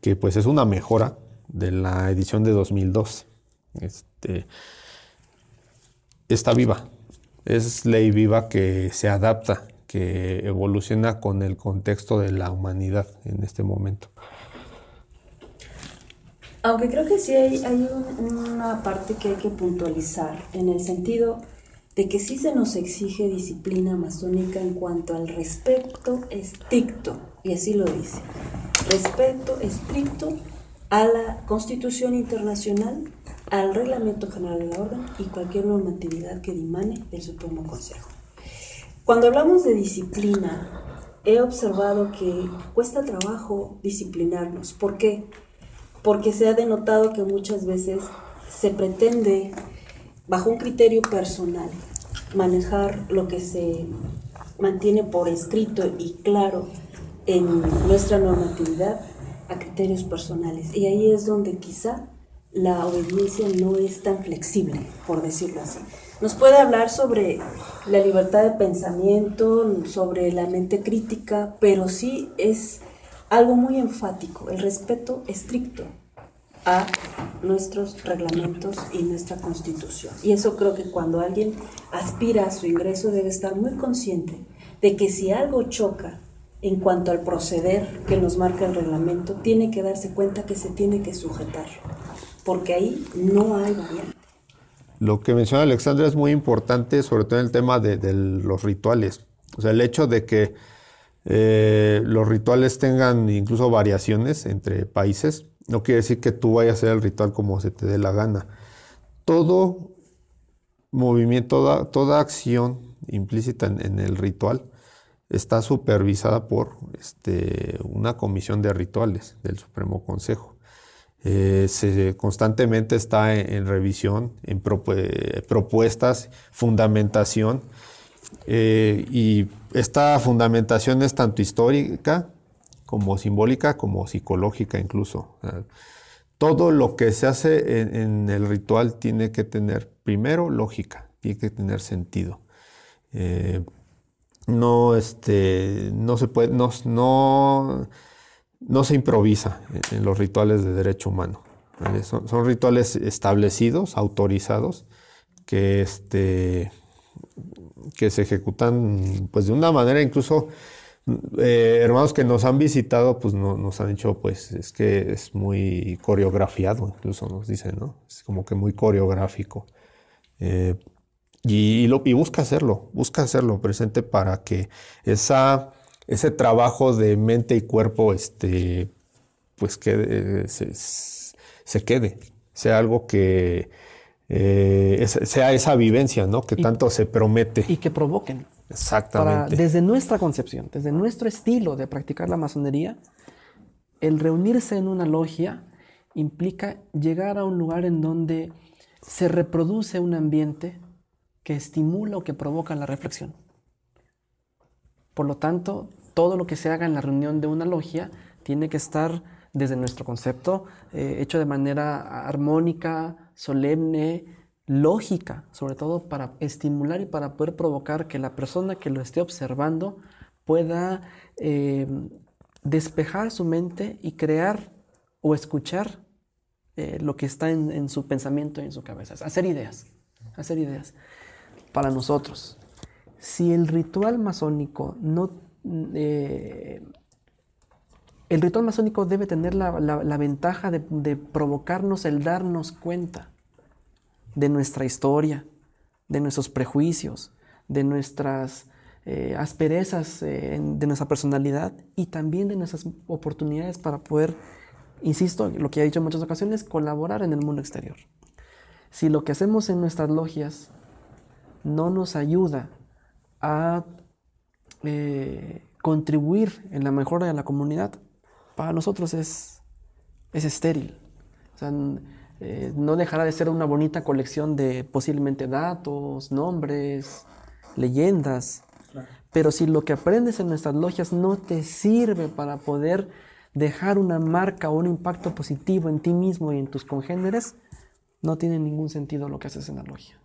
que pues es una mejora de la edición de 2002. Este, está viva, es ley viva que se adapta, que evoluciona con el contexto de la humanidad en este momento. Aunque creo que sí hay, hay un, una parte que hay que puntualizar, en el sentido de que sí se nos exige disciplina masónica en cuanto al respeto estricto, y así lo dice, respeto estricto a la Constitución Internacional, al Reglamento General de la Orden y cualquier normatividad que dimane del Supremo Consejo. Cuando hablamos de disciplina, he observado que cuesta trabajo disciplinarnos. ¿Por qué? Porque se ha denotado que muchas veces se pretende, bajo un criterio personal, manejar lo que se mantiene por escrito y claro en nuestra normatividad a criterios personales. Y ahí es donde quizá la obediencia no es tan flexible, por decirlo así. Nos puede hablar sobre la libertad de pensamiento, sobre la mente crítica, pero sí es algo muy enfático, el respeto estricto a nuestros reglamentos y nuestra constitución. Y eso creo que cuando alguien aspira a su ingreso debe estar muy consciente de que si algo choca en cuanto al proceder que nos marca el reglamento, tiene que darse cuenta que se tiene que sujetar, porque ahí no hay variante. Lo que menciona Alexandra es muy importante, sobre todo en el tema de, de los rituales. O sea, el hecho de que eh, los rituales tengan incluso variaciones entre países, no quiere decir que tú vayas a hacer el ritual como se te dé la gana. Todo movimiento, toda, toda acción implícita en, el ritual está supervisada por este, una comisión de rituales del Supremo Consejo. Eh, se constantemente está en, revisión, en propu propuestas, fundamentación, eh, y esta fundamentación es tanto histórica como simbólica, como psicológica incluso. Todo lo que se hace en, el ritual tiene que tener primero lógica, tiene que tener sentido. Eh, no, este, no se puede, no, no, se improvisa en, los rituales de derecho humano. Son, son, rituales establecidos, autorizados, que, este, que se ejecutan pues, de una manera incluso eh, hermanos que nos han visitado, pues no, nos han dicho, pues es que es muy coreografiado, incluso nos dicen, ¿no? Es como que muy coreográfico. Eh, y, y, lo, y, busca hacerlo, busca hacerlo presente para que esa, ese trabajo de mente y cuerpo, este, pues que se, se, quede, sea algo que eh, sea esa vivencia, ¿no? Que tanto se promete. Y que provoquen. Exactamente. desde nuestra concepción, desde nuestro estilo de practicar la masonería, el reunirse en una logia implica llegar a un lugar en donde se reproduce un ambiente que estimula o que provoca la reflexión. Por lo tanto, todo lo que se haga en la reunión de una logia tiene que estar, desde nuestro concepto, eh, hecho de manera armónica, solemne, lógica, sobre todo para estimular y para poder provocar que la persona que lo esté observando pueda eh, despejar su mente y crear o escuchar eh, lo que está en, su pensamiento y en su cabeza. Hacer ideas, hacer ideas. Para nosotros, si el ritual masónico no... Eh, el ritual masónico debe tener la, ventaja de, provocarnos el darnos cuenta de nuestra historia, de nuestros prejuicios, de nuestras eh, asperezas de nuestra personalidad y también de nuestras oportunidades para poder insisto, lo que he dicho en muchas ocasiones, colaborar en el mundo exterior. Si lo que hacemos en nuestras logias no nos ayuda a eh, contribuir en la mejora de la comunidad, para nosotros es, es estéril. O sea, eh, no dejará de ser una bonita colección de posiblemente datos, nombres, leyendas. Pero si lo que aprendes en nuestras logias no te sirve para poder dejar una marca o un impacto positivo en ti mismo y en tus congéneres, no tiene ningún sentido lo que haces en la logia.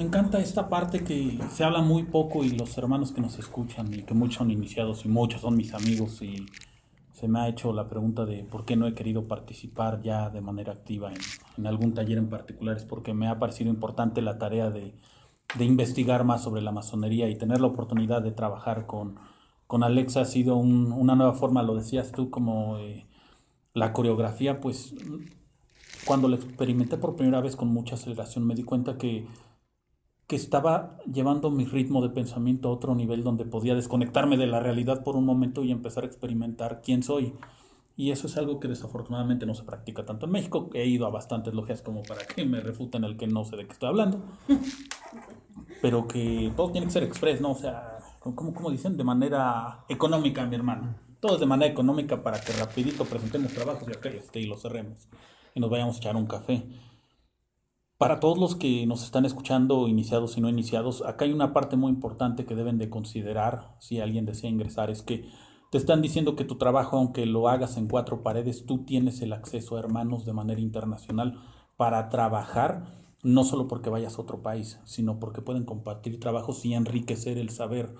Me encanta esta parte que se habla muy poco y los hermanos que nos escuchan y que muchos son iniciados y muchos son mis amigos y se me ha hecho la pregunta de por qué no he querido participar ya de manera activa en, algún taller en particular, es porque me ha parecido importante la tarea de, investigar más sobre la masonería y tener la oportunidad de trabajar con con Alexa ha sido una nueva forma, lo decías tú, como eh, la coreografía, pues cuando lo experimenté por primera vez con mucha aceleración me di cuenta que, que estaba llevando mi ritmo de pensamiento a otro nivel donde podía desconectarme de la realidad por un momento y empezar a experimentar quién soy. Y eso es algo que desafortunadamente no se practica tanto en México. He ido a bastantes logias como para que me refuten el que no sé de qué estoy hablando. Pero que todo tiene que ser express, ¿no? O sea, como, como dicen, de manera económica, mi hermano. Todo es de manera económica para que rapidito presentemos trabajos y, okay, este, y lo cerremos. Y nos vayamos a echar un café. Para todos los que nos están escuchando, iniciados y no iniciados, acá hay una parte muy importante que deben de considerar si alguien desea ingresar, es que te están diciendo que tu trabajo, aunque lo hagas en cuatro paredes, tú tienes el acceso a hermanos de manera internacional para trabajar no solo porque vayas a otro país, sino porque pueden compartir trabajos y enriquecer el saber.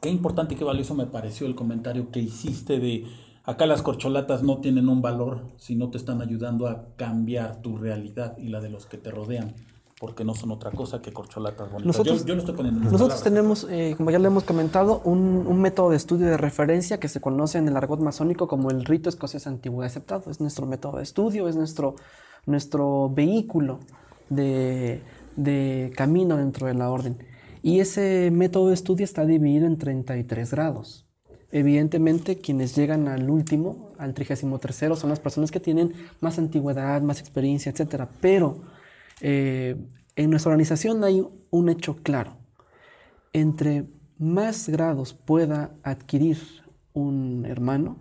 Qué importante y qué valioso me pareció el comentario que hiciste de acá las corcholatas no tienen un valor si no te están ayudando a cambiar tu realidad y la de los que te rodean porque no son otra cosa que corcholatas bonitas. Nosotros, yo, estoy poniendo nosotros tenemos, eh, como ya le hemos comentado, un, un, método de estudio de referencia que se conoce en el argot masónico como el rito escocés antiguo aceptado. Es nuestro método de estudio, es nuestro nuestro vehículo de, camino dentro de la orden. Y ese método de estudio está dividido en 33 grados. Evidentemente, quienes llegan al último, al 33 son las personas que tienen más antigüedad, más experiencia, etc. Pero eh, en nuestra organización hay un hecho claro. Entre más grados pueda adquirir un hermano,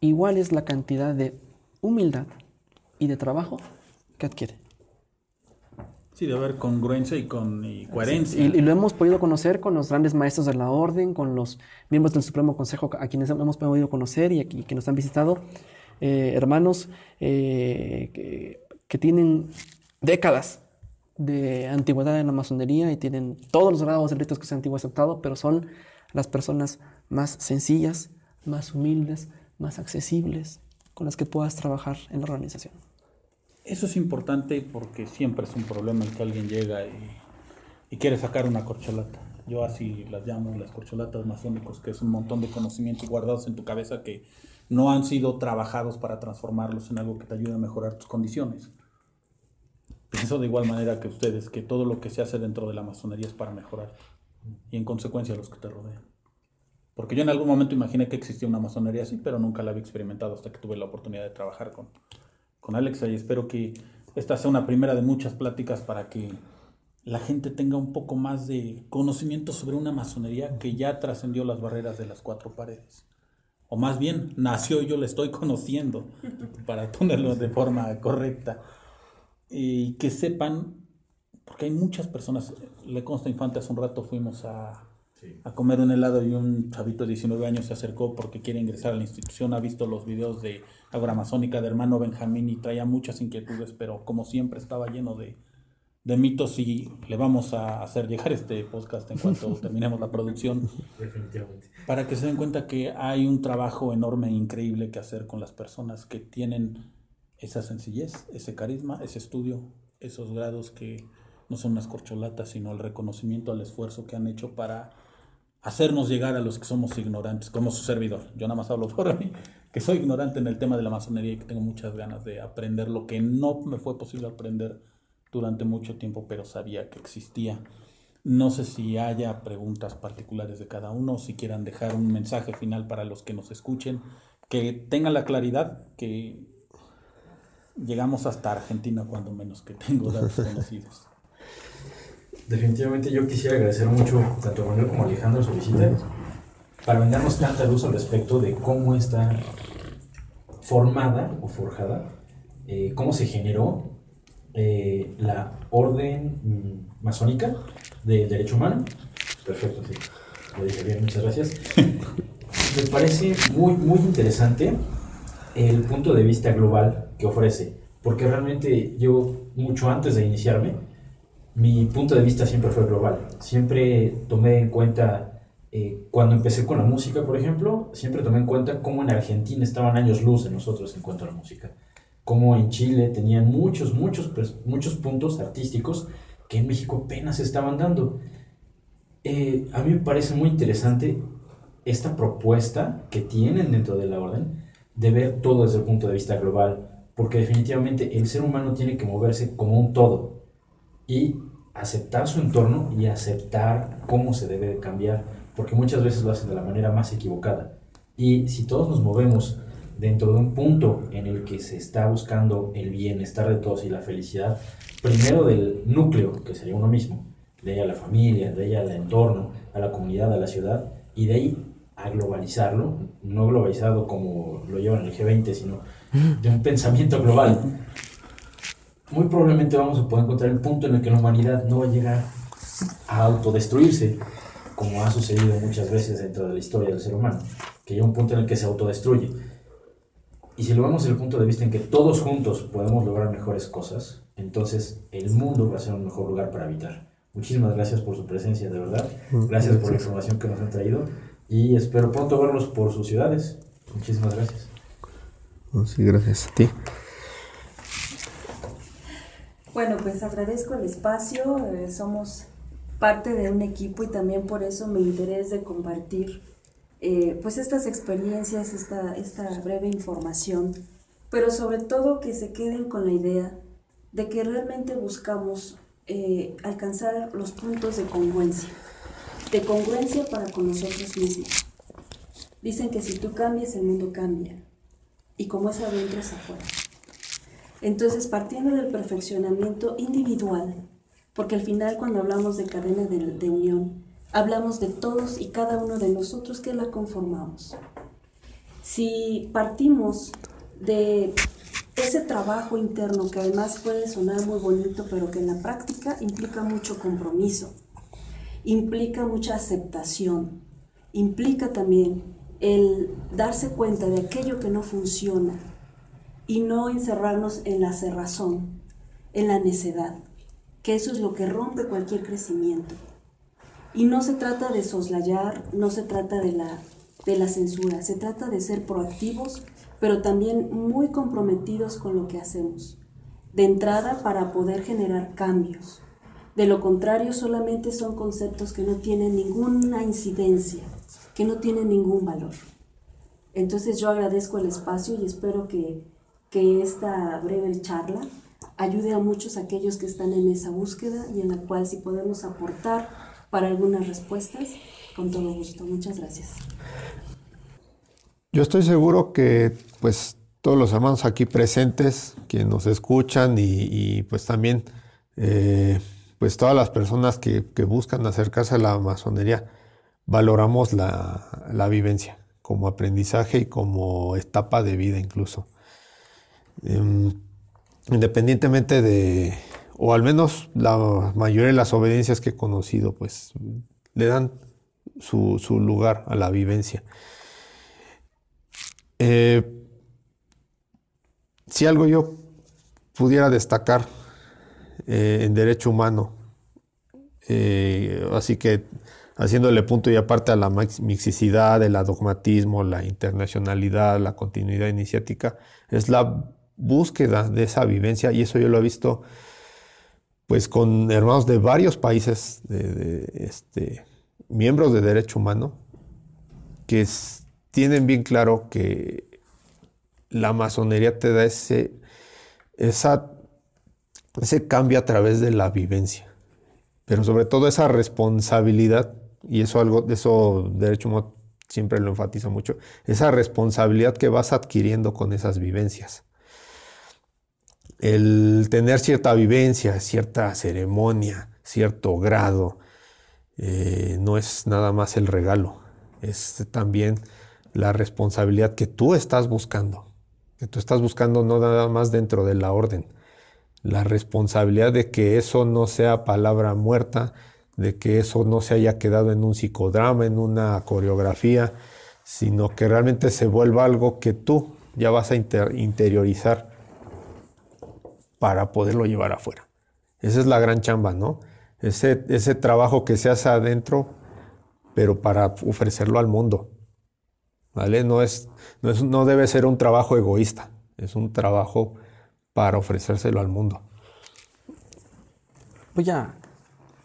igual es la cantidad de humildad, y de trabajo que adquiere. Sí, de haber congruencia y con coherencia. Y, lo hemos podido conocer con los grandes maestros de la orden, con los miembros del Supremo Consejo a quienes hemos podido conocer y, que nos han visitado, eh, hermanos eh, que, tienen décadas de antigüedad en la masonería y tienen todos los grados de ritos que se han aceptado, pero son las personas más sencillas, más humildes, más accesibles con las que puedas trabajar en la organización. Eso es importante porque siempre es un problema el que alguien llega y, quiere sacar una corcholata. Yo así las llamo las corcholatas masónicos, que es un montón de conocimientos guardados en tu cabeza que no han sido trabajados para transformarlos en algo que te ayude a mejorar tus condiciones. Pienso de igual manera que ustedes, que todo lo que se hace dentro de la masonería es para mejorar y en consecuencia los que te rodean. Porque yo en algún momento imaginé que existía una masonería así, pero nunca la había experimentado hasta que tuve la oportunidad de trabajar con, con Alexa y espero que esta sea una primera de muchas pláticas para que la gente tenga un poco más de conocimiento sobre una masonería que ya trascendió las barreras de las cuatro paredes. O más bien, nació y yo la estoy conociendo, para ponerlo de forma correcta. Y que sepan, porque hay muchas personas, le consta Infante, hace un rato fuimos a, a comer un helado y un chavito de 19 años se acercó porque quiere ingresar a la institución, ha visto los videos de Agora Masónica de hermano Benjamín y traía muchas inquietudes, pero como siempre estaba lleno de, de mitos y le vamos a hacer llegar este podcast en cuanto terminemos la producción. Definitivamente. Para que se den cuenta que hay un trabajo enorme e increíble que hacer con las personas que tienen esa sencillez, ese carisma, ese estudio, esos grados que no son unas corcholatas, sino el reconocimiento al esfuerzo que han hecho para hacernos llegar a los que somos ignorantes, como su servidor. Yo nada más hablo por mí, que soy ignorante en el tema de la masonería y que tengo muchas ganas de aprender lo que no me fue posible aprender durante mucho tiempo, pero sabía que existía. No sé si haya preguntas particulares de cada uno, si quieran dejar un mensaje final para los que nos escuchen, que tengan la claridad que llegamos hasta Argentina cuando menos que tengo datos conocidos. Definitivamente yo quisiera agradecer mucho tanto a Manuel como a Alejandro su visita para vendernos tanta luz al respecto de cómo está formada o forjada, eh, cómo se generó eh, la orden mm, masónica del derecho humano. Perfecto, sí. Lo dije bien, muchas gracias. Me parece muy, muy interesante el punto de vista global que ofrece, porque realmente yo, mucho antes de iniciarme, mi punto de vista siempre fue global. Siempre tomé en cuenta, eh, cuando empecé con la música, por ejemplo, siempre tomé en cuenta cómo en Argentina estaban años luz de nosotros en cuanto a la música. Cómo en Chile tenían muchos, muchos, pues, muchos puntos artísticos que en México apenas estaban dando. Eh, a mí me parece muy interesante esta propuesta que tienen dentro de la orden de ver todo desde el punto de vista global, porque definitivamente el ser humano tiene que moverse como un todo y aceptar su entorno y aceptar cómo se debe cambiar, porque muchas veces lo hacen de la manera más equivocada. Y si todos nos movemos dentro de un punto en el que se está buscando el bienestar de todos y la felicidad, primero del núcleo, que sería uno mismo, de ahí a la familia, de ahí al entorno, a la comunidad, a la ciudad, y de ahí a globalizarlo, no globalizado como lo llevan el G20, sino de un pensamiento global. Muy probablemente vamos a poder encontrar el punto en el que la humanidad no va a llegar a autodestruirse, como ha sucedido muchas veces dentro de la historia del ser humano, que llega un punto en el que se autodestruye. Y si lo vemos desde el punto de vista en que todos juntos podemos lograr mejores cosas, entonces el mundo va a ser un mejor lugar para habitar. Muchísimas gracias por su presencia, de verdad. Gracias por la información que nos han traído y espero pronto verlos por sus ciudades. Muchísimas gracias. Sí, gracias a ti. Bueno, pues agradezco el espacio, eh, somos parte de un equipo y también por eso me interés de compartir eh, pues estas experiencias, esta, esta breve información, pero sobre todo que se queden con la idea de que realmente buscamos eh, alcanzar los puntos de congruencia, de congruencia para con nosotros mismos. Dicen que si tú cambias, el mundo cambia, y como es adentro, es afuera. Entonces, partiendo del perfeccionamiento individual, porque al final cuando hablamos de cadena de, de, unión, hablamos de todos y cada uno de nosotros que la conformamos. Si partimos de ese trabajo interno que además puede sonar muy bonito, pero que en la práctica implica mucho compromiso, implica mucha aceptación, implica también el darse cuenta de aquello que no funciona, y no encerrarnos en la cerrazón, en la necedad, que eso es lo que rompe cualquier crecimiento. Y no se trata de soslayar, no se trata de la, de la censura, se trata de ser proactivos, pero también muy comprometidos con lo que hacemos, de entrada para poder generar cambios. De lo contrario, solamente son conceptos que no tienen ninguna incidencia, que no tienen ningún valor. Entonces yo agradezco el espacio y espero que que esta breve charla ayude a muchos aquellos que están en esa búsqueda y en la cual si podemos aportar para algunas respuestas, con todo gusto. Muchas gracias. Yo estoy seguro que pues todos los hermanos aquí presentes, que nos escuchan y, pues también eh, pues todas las personas que, buscan acercarse a la masonería, valoramos la, vivencia como aprendizaje y como etapa de vida incluso. Em, independientemente de, o al menos la mayoría de las obediencias que he conocido, pues le dan su, lugar a la vivencia. Eh, si algo yo pudiera destacar eh, en derecho humano, eh, así que haciéndole punto y aparte a la mixicidad, el dogmatismo, la internacionalidad, la continuidad iniciática, es la búsqueda de esa vivencia y eso yo lo he visto pues con hermanos de varios países, de, este, miembros de derecho humano, que tienen bien claro que la masonería te da ese, esa, ese cambio a través de la vivencia, pero sobre todo esa responsabilidad, y eso algo, eso derecho humano siempre lo enfatiza mucho, esa responsabilidad que vas adquiriendo con esas vivencias. El tener cierta vivencia, cierta ceremonia, cierto grado, eh, no es nada más el regalo, es también la responsabilidad que tú estás buscando que tú estás buscando no nada más dentro de la orden. La responsabilidad de que eso no sea palabra muerta, de que eso no se haya quedado en un psicodrama, en una coreografía, sino que realmente se vuelva algo que tú ya vas a interiorizar para poderlo llevar afuera. Esa es la gran chamba, ¿no? Ese, ese trabajo que se hace adentro, pero para ofrecerlo al mundo. ¿vale? No, es, no, es, no debe ser un trabajo egoísta, es un trabajo para ofrecérselo al mundo. Voy a,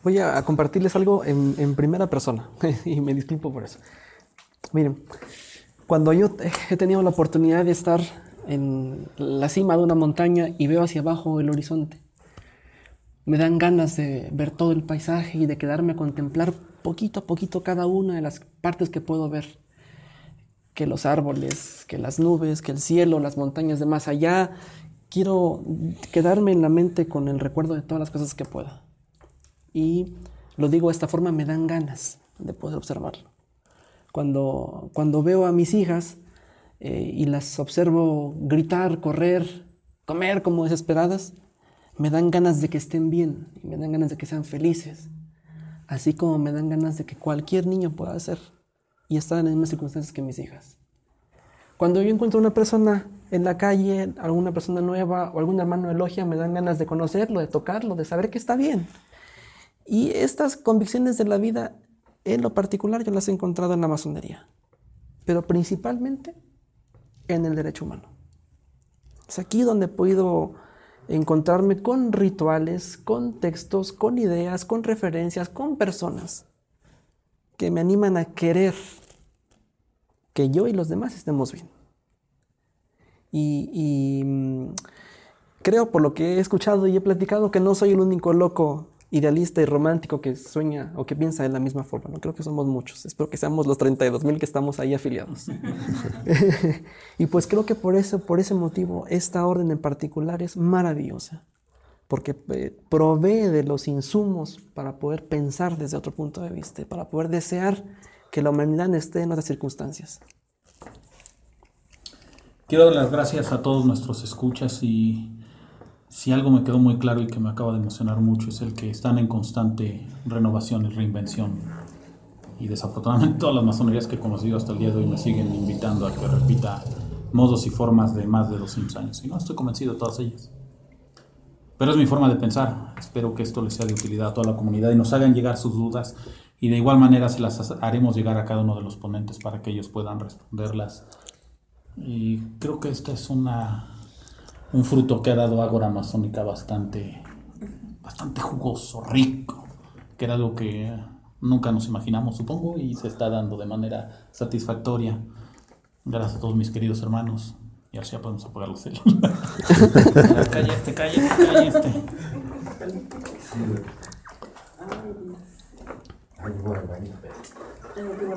voy a compartirles algo en, en primera persona y me disculpo por eso. Miren, cuando yo he tenido la oportunidad de estar en la cima de una montaña y veo hacia abajo el horizonte, me dan ganas de ver todo el paisaje y de quedarme a contemplar poquito a poquito cada una de las partes que puedo ver que los árboles, que las nubes, que el cielo, las montañas de más allá. Quiero quedarme en la mente con el recuerdo de todas las cosas que pueda. Y lo digo de esta forma, me dan ganas de poder observarlo. Cuando, cuando veo a mis hijas eh, y las observo gritar, correr, comer como desesperadas, me dan ganas de que estén bien y me dan ganas de que sean felices, así como me dan ganas de que cualquier niño pueda ser y estar en las mismas circunstancias que mis hijas. Cuando yo encuentro una persona en la calle, alguna persona nueva o algún hermano elogia, me dan ganas de conocerlo, de tocarlo, de saber que está bien. Y estas convicciones de la vida, en lo particular, yo las he encontrado en la masonería, pero principalmente en el derecho humano. Es aquí donde he podido encontrarme con rituales, con textos, con ideas, con referencias, con personas que me animan a querer que yo y los demás estemos bien. Y, mm, creo por lo que he escuchado y he platicado que no soy el único loco idealista y romántico que sueña o que piensa de la misma forma. ¿no? Creo que somos muchos. Espero que seamos los 32 mil que estamos ahí afiliados. y pues creo que por eso, por ese motivo, esta orden en particular es maravillosa porque eh, provee de los insumos para poder pensar desde otro punto de vista, para poder desear que la humanidad esté en otras circunstancias. Quiero dar las gracias a todos nuestros escuchas y si algo me quedó muy claro y que me acaba de emocionar mucho es el que están en constante renovación y reinvención. Y desafortunadamente todas las masonerías que he conocido hasta el día de hoy me siguen invitando a que repita modos y formas de más de 200 años. Y no estoy convencido de todas ellas. Pero es mi forma de pensar. Espero que esto les sea de utilidad a toda la comunidad y nos hagan llegar sus dudas y de igual manera se las haremos llegar a cada uno de los ponentes para que ellos puedan responderlas. Y creo que este es una, un fruto que ha dado Ágora Amazónica bastante, bastante jugoso, rico, que era algo que nunca nos imaginamos, supongo, y se está dando de manera satisfactoria. Gracias a todos mis queridos hermanos. Y ahora ya podemos apagar los celulares. cállate, este, cállate, este, cállate. Este. Ay, bueno, bueno.